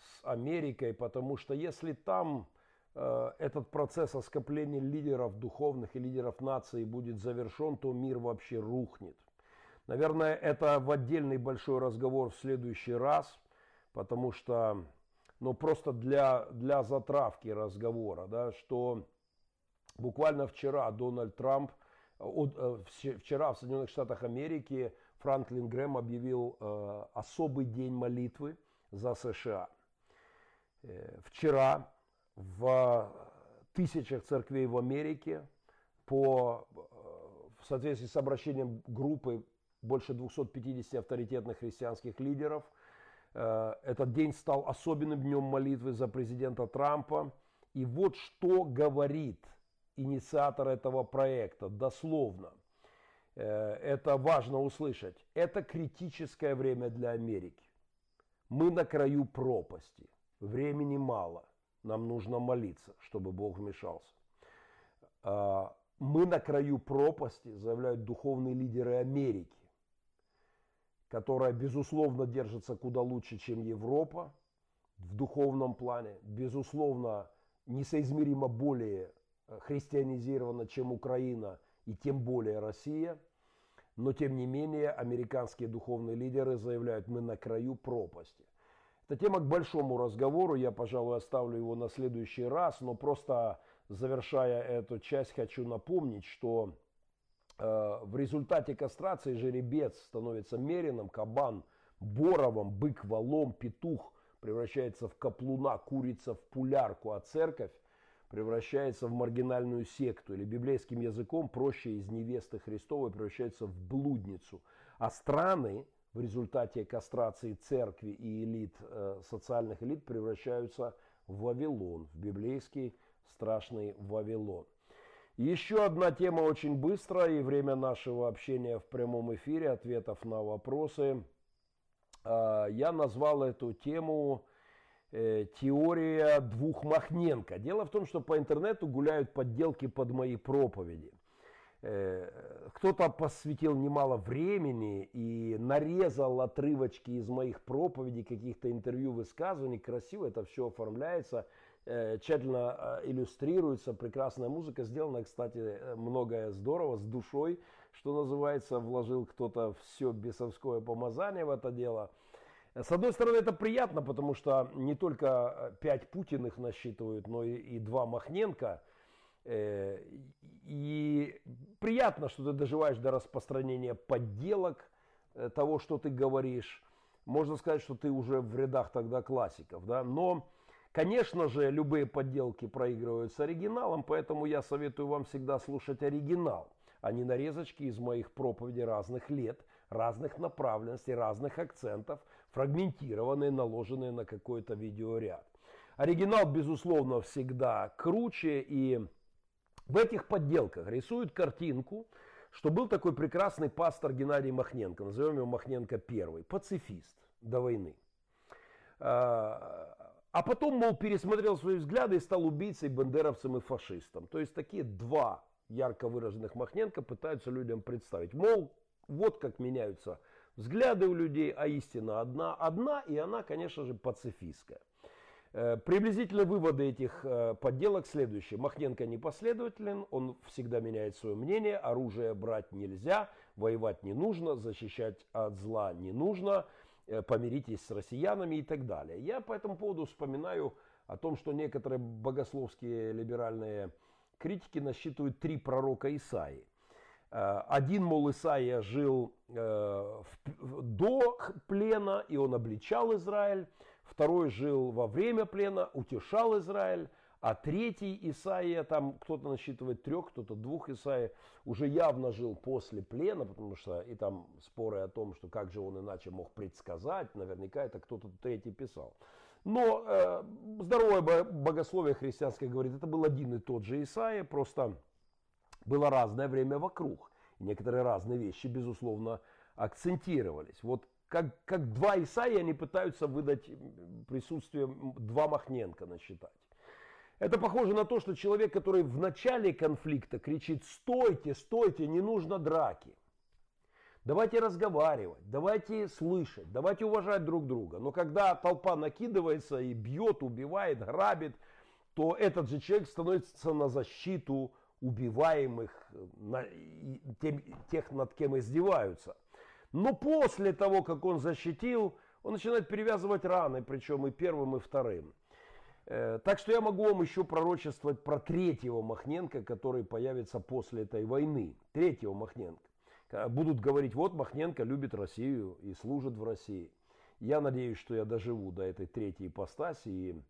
с Америкой, потому что если там э, этот процесс оскопления лидеров духовных и лидеров нации будет завершен, то мир вообще рухнет. Наверное, это в отдельный большой разговор в следующий раз, потому что но просто для, для затравки разговора, да, что буквально вчера Дональд Трамп, э, вчера в Соединенных Штатах Америки Франклин Грэм объявил э, особый день молитвы за США. Э, вчера в тысячах церквей в Америке по, в соответствии с обращением группы больше 250 авторитетных христианских лидеров – Э, этот день стал особенным днем молитвы за президента Трампа. И вот что говорит инициатор этого проекта, дословно. Э, это важно услышать. Это критическое время для Америки. Мы на краю пропасти. Времени мало. Нам нужно молиться, чтобы Бог вмешался. Э, мы на краю пропасти, заявляют духовные лидеры Америки которая, безусловно, держится куда лучше, чем Европа в духовном плане, безусловно, несоизмеримо более э, христианизирована, чем Украина и тем более Россия. Но, тем не менее, американские духовные лидеры заявляют, мы на краю пропасти. Это тема к большому разговору, я, пожалуй, оставлю его на следующий раз, но просто завершая эту часть, хочу напомнить, что Э, в результате кастрации жеребец становится мерином, кабан Боровом бык валом, петух превращается в каплуна, курица в пулярку, а церковь превращается в маргинальную секту. Или библейским языком проще из невесты Христовой превращается в блудницу. А страны в результате кастрации церкви и элит, э, социальных элит превращаются в Вавилон, в библейский страшный Вавилон. Еще одна тема очень быстро, и время нашего общения в прямом эфире, ответов на вопросы. А, я назвал эту тему э, «Теория двух Махненко». Дело в том, что по интернету гуляют подделки под мои проповеди. Э, кто-то посвятил немало времени и нарезал отрывочки из моих проповедей, каких-то интервью, высказываний. Красиво это все оформляется, э, тщательно э, иллюстрируется, прекрасная музыка сделана, кстати, многое здорово, с душой, что называется, вложил кто-то все бесовское помазание в это дело. С одной стороны, это приятно, потому что не только пять Путиных насчитывают, но и, и два Махненко – и приятно, что ты доживаешь до распространения подделок э, того, что ты говоришь. Можно сказать, что ты уже в рядах тогда классиков. Да? Но, конечно же, любые подделки проигрывают с оригиналом, поэтому я советую вам всегда слушать оригинал, а не нарезочки из моих проповедей разных лет, разных направленностей, разных акцентов, фрагментированные, наложенные на какой-то видеоряд. Оригинал, безусловно, всегда круче и в этих подделках рисуют картинку, что был такой прекрасный пастор Геннадий Махненко, назовем его Махненко первый, пацифист до войны. А, а потом, мол, пересмотрел свои взгляды и стал убийцей, бандеровцем и фашистом. То есть такие два ярко выраженных Махненко пытаются людям представить. Мол, вот как меняются взгляды у людей, а истина одна, одна, и она, конечно же, пацифистская. Э, приблизительно выводы этих э, подделок следующие. Махненко непоследователен, он всегда меняет свое мнение, оружие брать нельзя, воевать не нужно, защищать от зла не нужно, э, помиритесь с россиянами и так далее. Я по этому поводу вспоминаю о том, что некоторые богословские либеральные критики насчитывают три пророка Исаи. Один, мол, Исаия жил до плена, и он обличал Израиль второй жил во время плена, утешал Израиль, а третий Исаия, там кто-то насчитывает трех, кто-то двух Исаия, уже явно жил после плена, потому что и там споры о том, что как же он иначе мог предсказать, наверняка это кто-то третий писал. Но э, здоровое богословие христианское говорит, это был один и тот же Исаия, просто было разное время вокруг. И некоторые разные вещи, безусловно, акцентировались. Вот как, как два Исаия они пытаются выдать присутствие два Махненко насчитать. Это похоже на то, что человек, который в начале конфликта кричит «стойте, стойте, не нужно драки». Давайте разговаривать, давайте слышать, давайте уважать друг друга. Но когда толпа накидывается и бьет, убивает, грабит, то этот же человек становится на защиту убиваемых, на, тем, тех, над кем издеваются – но после того, как он защитил, он начинает перевязывать раны, причем и первым, и вторым. Э, так что я могу вам еще пророчествовать про третьего Махненко, который появится после этой войны. Третьего Махненко. Будут говорить, вот Махненко любит Россию и служит в России. Я надеюсь, что я доживу до этой третьей ипостаси и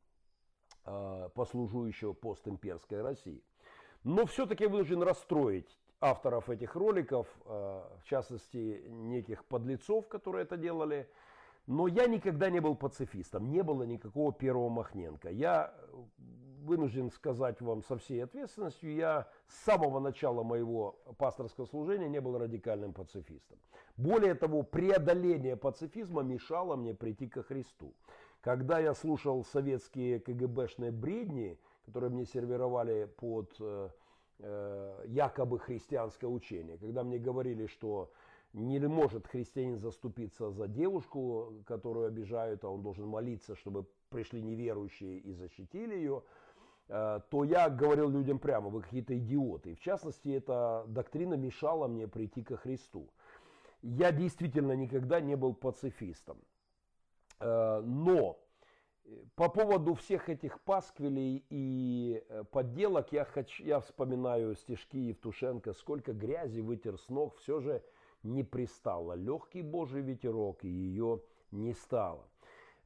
э, послужу еще постимперской России. Но все-таки я вынужден расстроить авторов этих роликов, э, в частности, неких подлецов, которые это делали. Но я никогда не был пацифистом, не было никакого первого Махненко. Я вынужден сказать вам со всей ответственностью, я с самого начала моего пасторского служения не был радикальным пацифистом. Более того, преодоление пацифизма мешало мне прийти ко Христу. Когда я слушал советские КГБшные бредни, которые мне сервировали под э, Э, якобы христианское учение. Когда мне говорили, что не может христианин заступиться за девушку, которую обижают, а он должен молиться, чтобы пришли неверующие и защитили ее, э, то я говорил людям прямо, вы какие-то идиоты. В частности, эта доктрина мешала мне прийти ко Христу. Я действительно никогда не был пацифистом. Э, но по поводу всех этих пасквилей и э, подделок я, хочу, я вспоминаю стишки Евтушенко, сколько грязи вытер с ног, все же не пристало. Легкий божий ветерок и ее не стало.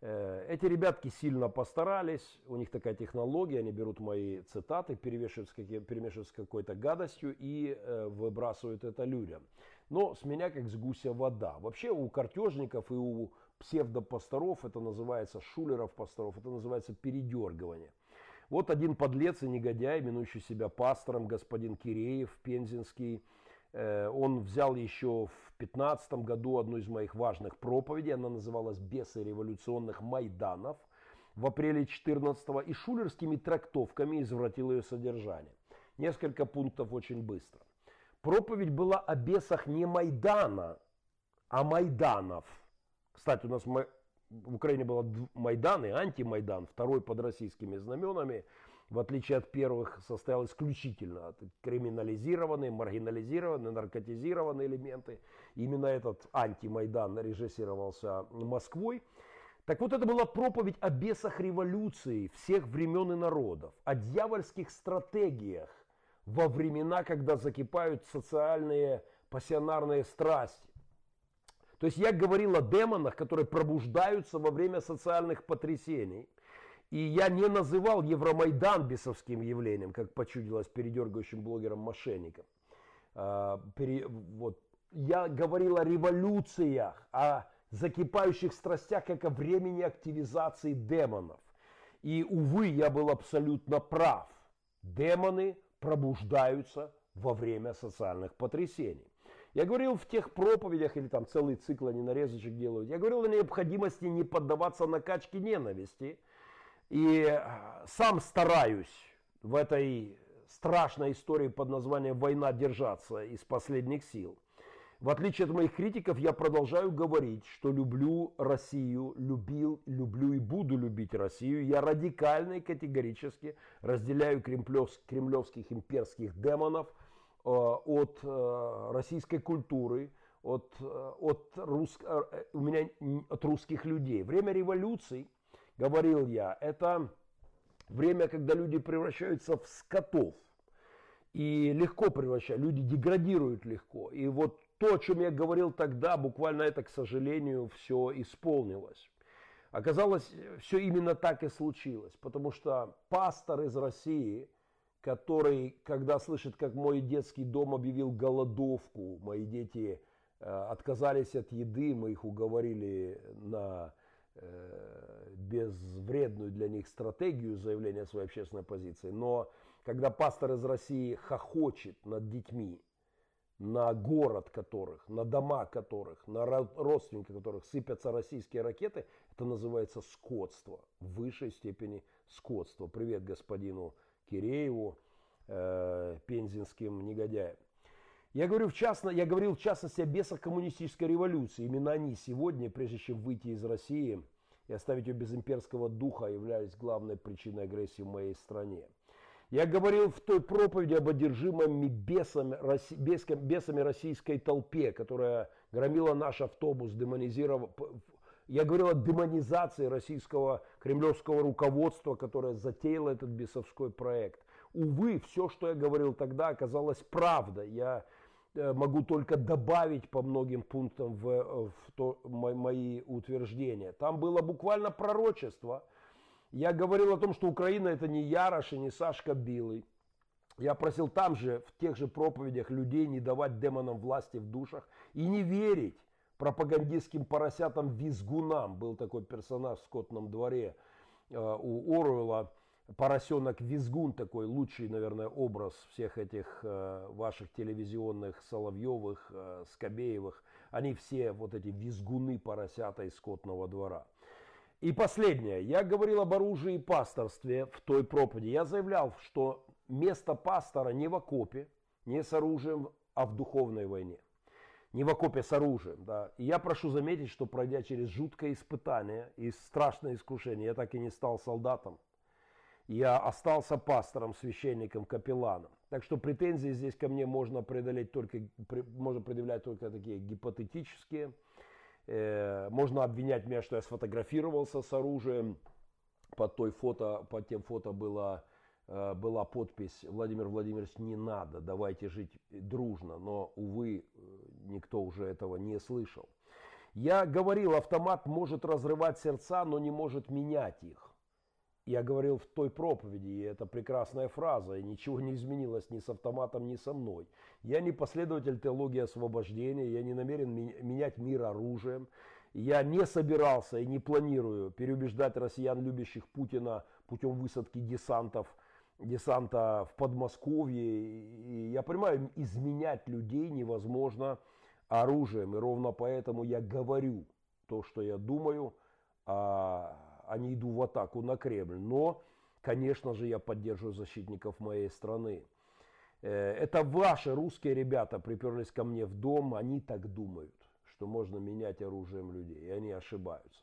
Э, эти ребятки сильно постарались, у них такая технология, они берут мои цитаты, перемешивают с, перемешивают с какой-то гадостью и э, выбрасывают это людям. Но с меня как с гуся вода. Вообще у картежников и у псевдопасторов, это называется шулеров пасторов, это называется передергивание. Вот один подлец и негодяй, именующий себя пастором, господин Киреев, Пензенский, Э, он взял еще в 15 году одну из моих важных проповедей, она называлась «Бесы революционных Майданов» в апреле 14 и шулерскими трактовками извратил ее содержание. Несколько пунктов очень быстро. Проповедь была о бесах не Майдана, а Майданов. Кстати, у нас в Украине было Майдан и антимайдан, второй под российскими знаменами – в отличие от первых, состоял исключительно от криминализированные, маргинализированные, наркотизированные элементы. Именно этот антимайдан режиссировался Москвой. Так вот, это была проповедь о бесах революции всех времен и народов, о дьявольских стратегиях во времена, когда закипают социальные пассионарные страсти. То есть я говорил о демонах, которые пробуждаются во время социальных потрясений – и я не называл Евромайдан бесовским явлением, как почудилось передергающим блогерам-мошенникам. А, вот. Я говорил о революциях, о закипающих страстях, как о времени активизации демонов. И, увы, я был абсолютно прав. Демоны пробуждаются во время социальных потрясений. Я говорил в тех проповедях, или там целый цикл они нарезочек делают, я говорил о необходимости не поддаваться накачке ненависти – и э, сам стараюсь в этой страшной истории под названием «Война» держаться из последних сил. В отличие от моих критиков, я продолжаю говорить, что люблю Россию, любил, люблю и буду любить Россию. Я радикально и категорически разделяю кремлевских имперских демонов от э, российской культуры, от, от, рус, у меня, от русских людей. Время революций – говорил я, это время, когда люди превращаются в скотов. И легко превращают, люди деградируют легко. И вот то, о чем я говорил тогда, буквально это, к сожалению, все исполнилось. Оказалось, все именно так и случилось, потому что пастор из России, который, когда слышит, как мой детский дом объявил голодовку, мои дети э, отказались от еды, мы их уговорили на Э, безвредную для них стратегию заявления своей общественной позиции, но когда пастор из России хохочет над детьми, на город которых, на дома которых, на родственников которых сыпятся российские ракеты, это называется скотство, в высшей степени скотство. Привет господину Кирееву, э, пензенским негодяям. Я, говорю в частно, я говорил в частности о бесах коммунистической революции. Именно они сегодня, прежде чем выйти из России и оставить ее без имперского духа, являлись главной причиной агрессии в моей стране. Я говорил в той проповеди об одержимыми бесами, бесами российской толпе, которая громила наш автобус, демонизировав... Я говорил о демонизации российского кремлевского руководства, которое затеяло этот бесовской проект. Увы, все, что я говорил тогда, оказалось правдой. Я Э, могу только добавить по многим пунктам в, э, в то, мои утверждения. Там было буквально пророчество. Я говорил о том, что Украина это не Ярош и не Сашка Билый. Я просил там же, в тех же проповедях людей не давать демонам власти в душах и не верить пропагандистским поросятам-визгунам. Был такой персонаж в скотном дворе э, у Оруэлла поросенок Визгун такой лучший, наверное, образ всех этих э, ваших телевизионных Соловьевых, э, Скобеевых. Они все вот эти визгуны поросята из скотного двора. И последнее. Я говорил об оружии и пасторстве в той проповеди. Я заявлял, что место пастора не в окопе, не с оружием, а в духовной войне. Не в окопе с оружием. Да. И я прошу заметить, что пройдя через жуткое испытание и страшное искушение, я так и не стал солдатом я остался пастором, священником, капелланом. Так что претензии здесь ко мне можно преодолеть только, можно предъявлять только такие гипотетические. Э, можно обвинять меня, что я сфотографировался с оружием. Под, той фото, под тем фото была, э, была подпись «Владимир Владимирович, не надо, давайте жить дружно». Но, увы, никто уже этого не слышал. Я говорил, автомат может разрывать сердца, но не может менять их. Я говорил в той проповеди, и это прекрасная фраза, и ничего не изменилось ни с автоматом, ни со мной. Я не последователь теологии освобождения, я не намерен менять мир оружием. Я не собирался и не планирую переубеждать россиян, любящих Путина, путем высадки десантов, десанта в Подмосковье. И я понимаю, изменять людей невозможно оружием. И ровно поэтому я говорю то, что я думаю, а а не иду в атаку на Кремль. Но, конечно же, я поддерживаю защитников моей страны. Э, это ваши русские ребята приперлись ко мне в дом, они так думают, что можно менять оружием людей, и они ошибаются.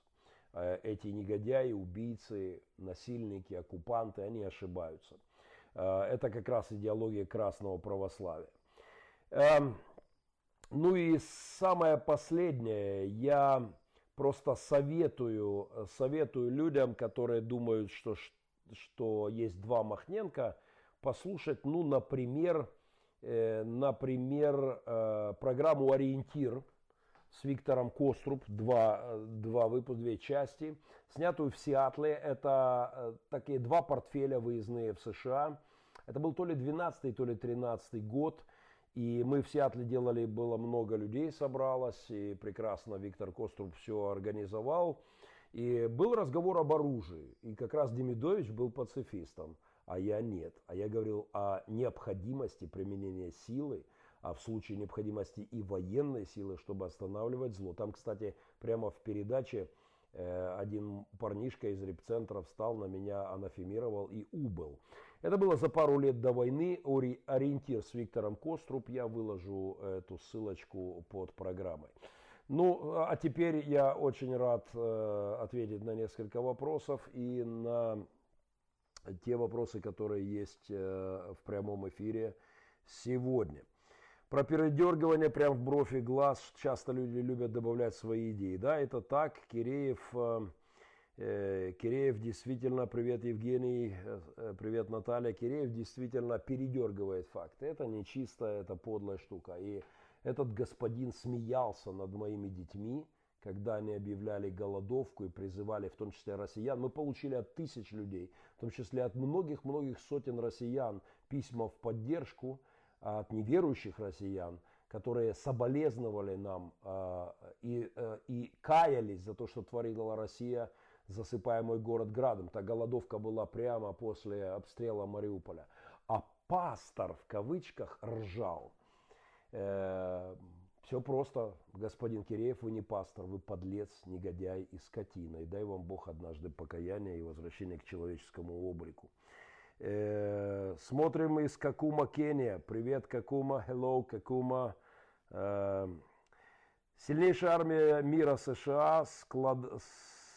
Э, эти негодяи, убийцы, насильники, оккупанты, они ошибаются. Э, это как раз идеология красного православия. Эм, ну и самое последнее, я просто советую, советую людям, которые думают, что, что есть два Махненко, послушать, ну, например, э, например, э, программу «Ориентир» с Виктором Коструб, два, два выпуска, две части, снятую в Сиатле. Это такие два портфеля выездные в США. Это был то ли 12 то ли 13 год. И мы в Сиатле делали, было много людей собралось, и прекрасно Виктор Коструб все организовал. И был разговор об оружии, и как раз Демидович был пацифистом, а я нет. А я говорил о необходимости применения силы, а в случае необходимости и военной силы, чтобы останавливать зло. Там, кстати, прямо в передаче Э, один парнишка из репцентра встал на меня, анафемировал и убыл. Это было за пару лет до войны. Ориентир с Виктором Коструб. Я выложу эту ссылочку под программой. Ну, а теперь я очень рад э, ответить на несколько вопросов и на те вопросы, которые есть э, в прямом эфире сегодня. Про передергивание прям в бровь и глаз часто люди любят добавлять свои идеи. Да, это так. Киреев, э, Киреев действительно, привет Евгений, э, привет Наталья. Киреев действительно передергивает факты. Это не чистая, это подлая штука. И этот господин смеялся над моими детьми, когда они объявляли голодовку и призывали в том числе россиян. Мы получили от тысяч людей, в том числе от многих-многих сотен россиян письма в поддержку от неверующих россиян, которые соболезновали нам э, и, э, и каялись за то, что творила Россия, засыпая мой город градом. Та голодовка была прямо после обстрела Мариуполя. А пастор в кавычках ржал. Э, все просто, господин Киреев, вы не пастор, вы подлец, негодяй и скотина. И дай вам Бог однажды покаяние и возвращение к человеческому облику. Э, смотрим из Какума, Кения. Привет, Какума. Hello, Какума. Э, сильнейшая армия мира США склад,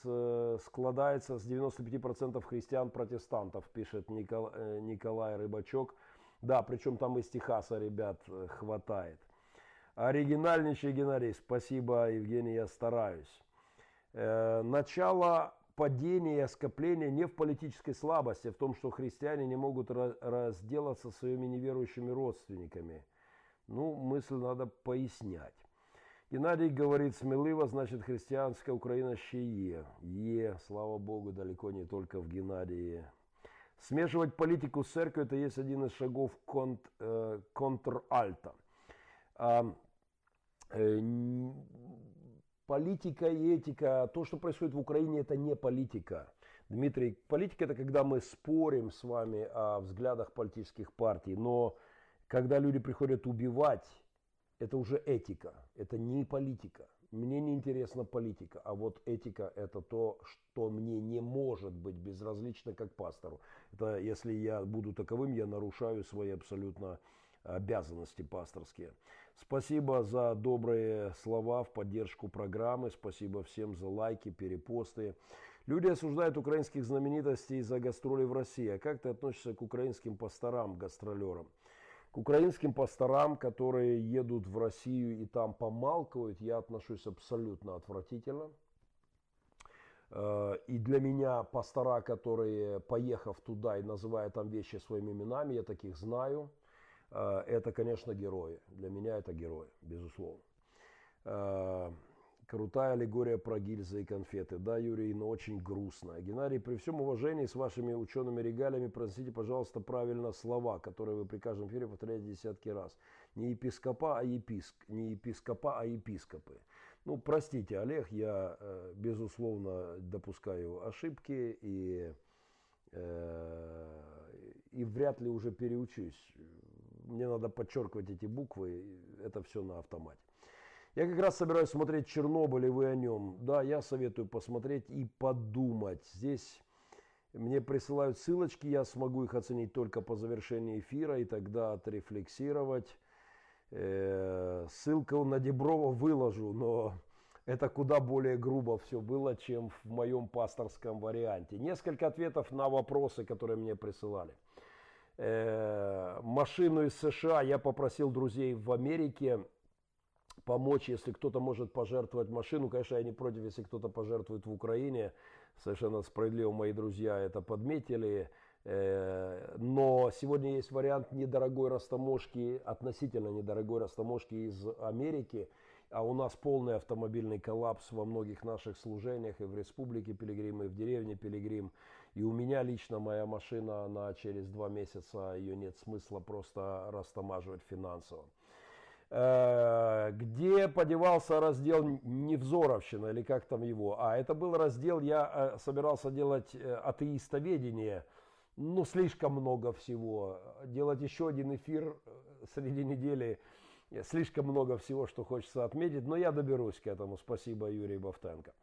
складается с 95% христиан-протестантов, пишет э, Николай Рыбачок. Да, причем там из Техаса ребят э, хватает. Оригинальнейший Геннадий, спасибо, Евгений, я стараюсь. Э, начало падение и скопление не в политической слабости, а в том, что христиане не могут разделаться со своими неверующими родственниками. Ну, мысль надо пояснять. Геннадий говорит смеливо, значит, христианская Украина ще Е. Е, слава Богу, далеко не только в Геннадии. Смешивать политику с церковью – это есть один из шагов конт, э, контр-альта. А, э, политика и этика, то, что происходит в Украине, это не политика. Дмитрий, политика это когда мы спорим с вами о взглядах политических партий, но когда люди приходят убивать, это уже этика, это не политика. Мне не интересна политика, а вот этика это то, что мне не может быть безразлично как пастору. Это если я буду таковым, я нарушаю свои абсолютно обязанности пасторские. Спасибо за добрые слова в поддержку программы. Спасибо всем за лайки, перепосты. Люди осуждают украинских знаменитостей за гастроли в России. А как ты относишься к украинским пасторам, гастролерам? К украинским пасторам, которые едут в Россию и там помалкивают, я отношусь абсолютно отвратительно. Э, и для меня пастора, которые, поехав туда и называя там вещи своими именами, я таких знаю – Э, это, конечно, герои. Для меня это герои, безусловно. Крутая аллегория про гильзы и конфеты. Да, Юрий, но очень грустно. Геннадий, при всем уважении с вашими учеными регалиями, произнесите, пожалуйста, правильно слова, которые вы при каждом эфире повторяете десятки раз. Не епископа, а еписк. Не епископа, а епископы. Ну, простите, Олег, я, э, безусловно, допускаю ошибки и, э, и вряд ли уже переучусь. Мне надо подчеркивать эти буквы, это все на автомате. Я как раз собираюсь смотреть Чернобыль, и вы о нем. Да, я советую посмотреть и подумать. Здесь мне присылают ссылочки, я смогу их оценить только по завершении эфира и тогда отрефлексировать. Э, ссылку на Деброва выложу, но это куда более грубо все было, чем в моем пасторском варианте. Несколько ответов на вопросы, которые мне присылали. Э, машину из США я попросил друзей в Америке помочь, если кто-то может пожертвовать машину. Конечно, я не против, если кто-то пожертвует в Украине. Совершенно справедливо мои друзья это подметили. Э, но сегодня есть вариант недорогой растаможки, относительно недорогой растаможки из Америки. А у нас полный автомобильный коллапс во многих наших служениях и в Республике Пилигрим, и в деревне Пилигрим. И у меня лично моя машина, она через два месяца, ее нет смысла просто растамаживать финансово. Э, где подевался раздел Невзоровщина, или как там его. А это был раздел, я э, собирался делать э, атеистоведение, ну, слишком много всего. Делать еще один эфир среди недели, слишком много всего, что хочется отметить, но я доберусь к этому. Спасибо, Юрий Бовтенко.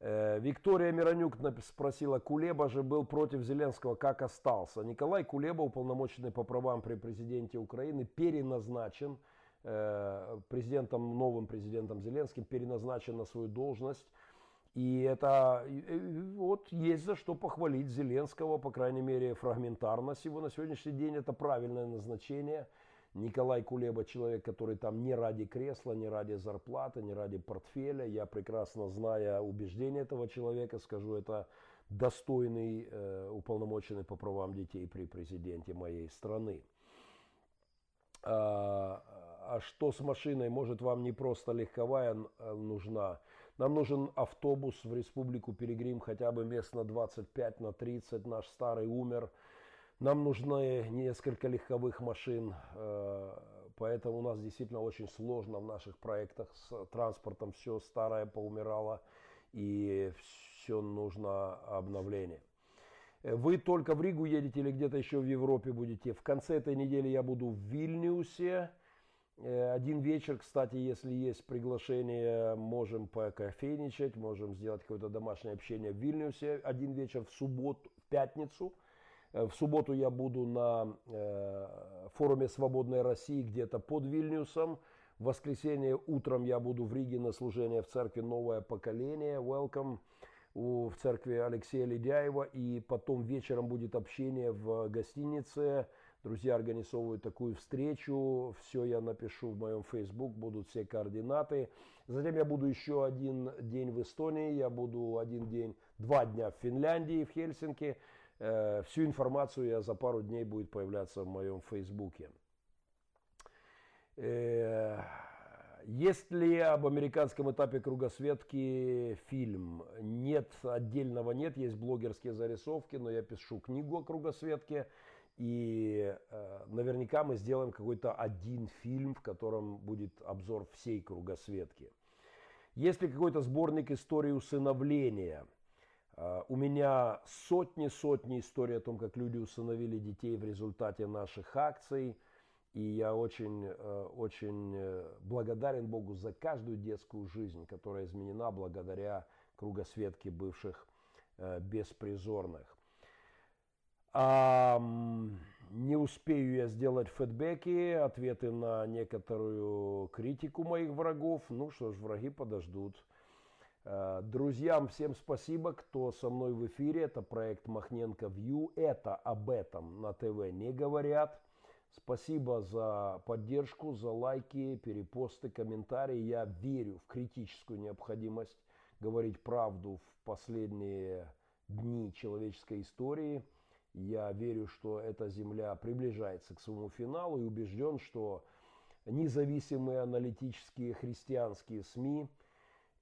Виктория Миронюк спросила, Кулеба же был против Зеленского, как остался? Николай Кулеба, уполномоченный по правам при президенте Украины, переназначен – президентом, новым президентом Зеленским переназначен на свою должность. И это вот есть за что похвалить Зеленского, по крайней мере, фрагментарно всего на сегодняшний день. Это правильное назначение. Николай Кулеба человек, который там не ради кресла, не ради зарплаты, не ради портфеля. Я прекрасно зная убеждения этого человека, скажу, это достойный э, уполномоченный по правам детей при президенте моей страны. А, а что с машиной? Может, вам не просто легковая э, нужна? Нам нужен автобус в Республику Пилигрим, хотя бы мест на 25, на 30. Наш старый умер. Нам нужны несколько легковых машин, э, поэтому у нас действительно очень сложно в наших проектах с транспортом. Все старое поумирало и все нужно обновление. Вы только в Ригу едете или где-то еще в Европе будете? В конце этой недели я буду в Вильнюсе. Э, один вечер, кстати, если есть приглашение, можем покофейничать, можем сделать какое-то домашнее общение в Вильнюсе. Один вечер в субботу, в пятницу. Э, в субботу я буду на э, форуме «Свободной России» где-то под Вильнюсом. В воскресенье утром я буду в Риге на служение в церкви «Новое поколение». Welcome в церкви Алексея Ледяева. И потом вечером будет общение в гостинице. Друзья организовывают такую встречу. Все я напишу в моем Facebook, будут все координаты. Затем я буду еще один день в Эстонии, я буду один день, два дня в Финляндии, в Хельсинки. Э, всю информацию я за пару дней будет появляться в моем Фейсбуке. Э, есть ли об американском этапе кругосветки фильм? Нет, отдельного нет, есть блогерские зарисовки, но я пишу книгу о кругосветке. И э, наверняка мы сделаем какой-то один фильм, в котором будет обзор всей кругосветки. Есть ли какой-то сборник истории усыновления? Э, у меня сотни-сотни историй о том, как люди усыновили детей в результате наших акций – и я очень, э, очень э, благодарен Богу за каждую детскую жизнь, которая изменена благодаря кругосветке бывших э, беспризорных. А, не успею я сделать фидбэки, ответы на некоторую критику моих врагов. Ну что ж, враги подождут. Друзьям всем спасибо, кто со мной в эфире. Это проект Махненко Вью. Это об этом на ТВ не говорят. Спасибо за поддержку, за лайки, перепосты, комментарии. Я верю в критическую необходимость говорить правду в последние дни человеческой истории. Я верю, что эта земля приближается к своему финалу и убежден, что независимые аналитические христианские СМИ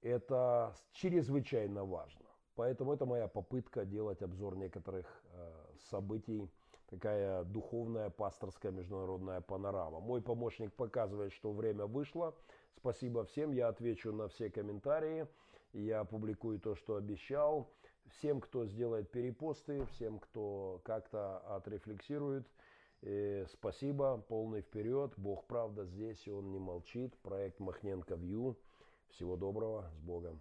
Это чрезвычайно важно. Поэтому это моя попытка делать обзор некоторых э, событий, такая духовная пасторская международная панорама. Мой помощник показывает, что время вышло. Спасибо всем, я отвечу на все комментарии, я опубликую то, что обещал. Всем, кто сделает перепосты, всем, кто как-то отрефлексирует, э, спасибо, полный вперед. Бог правда здесь, и он не молчит. Проект Махненко Вью. Всего доброго, с Богом.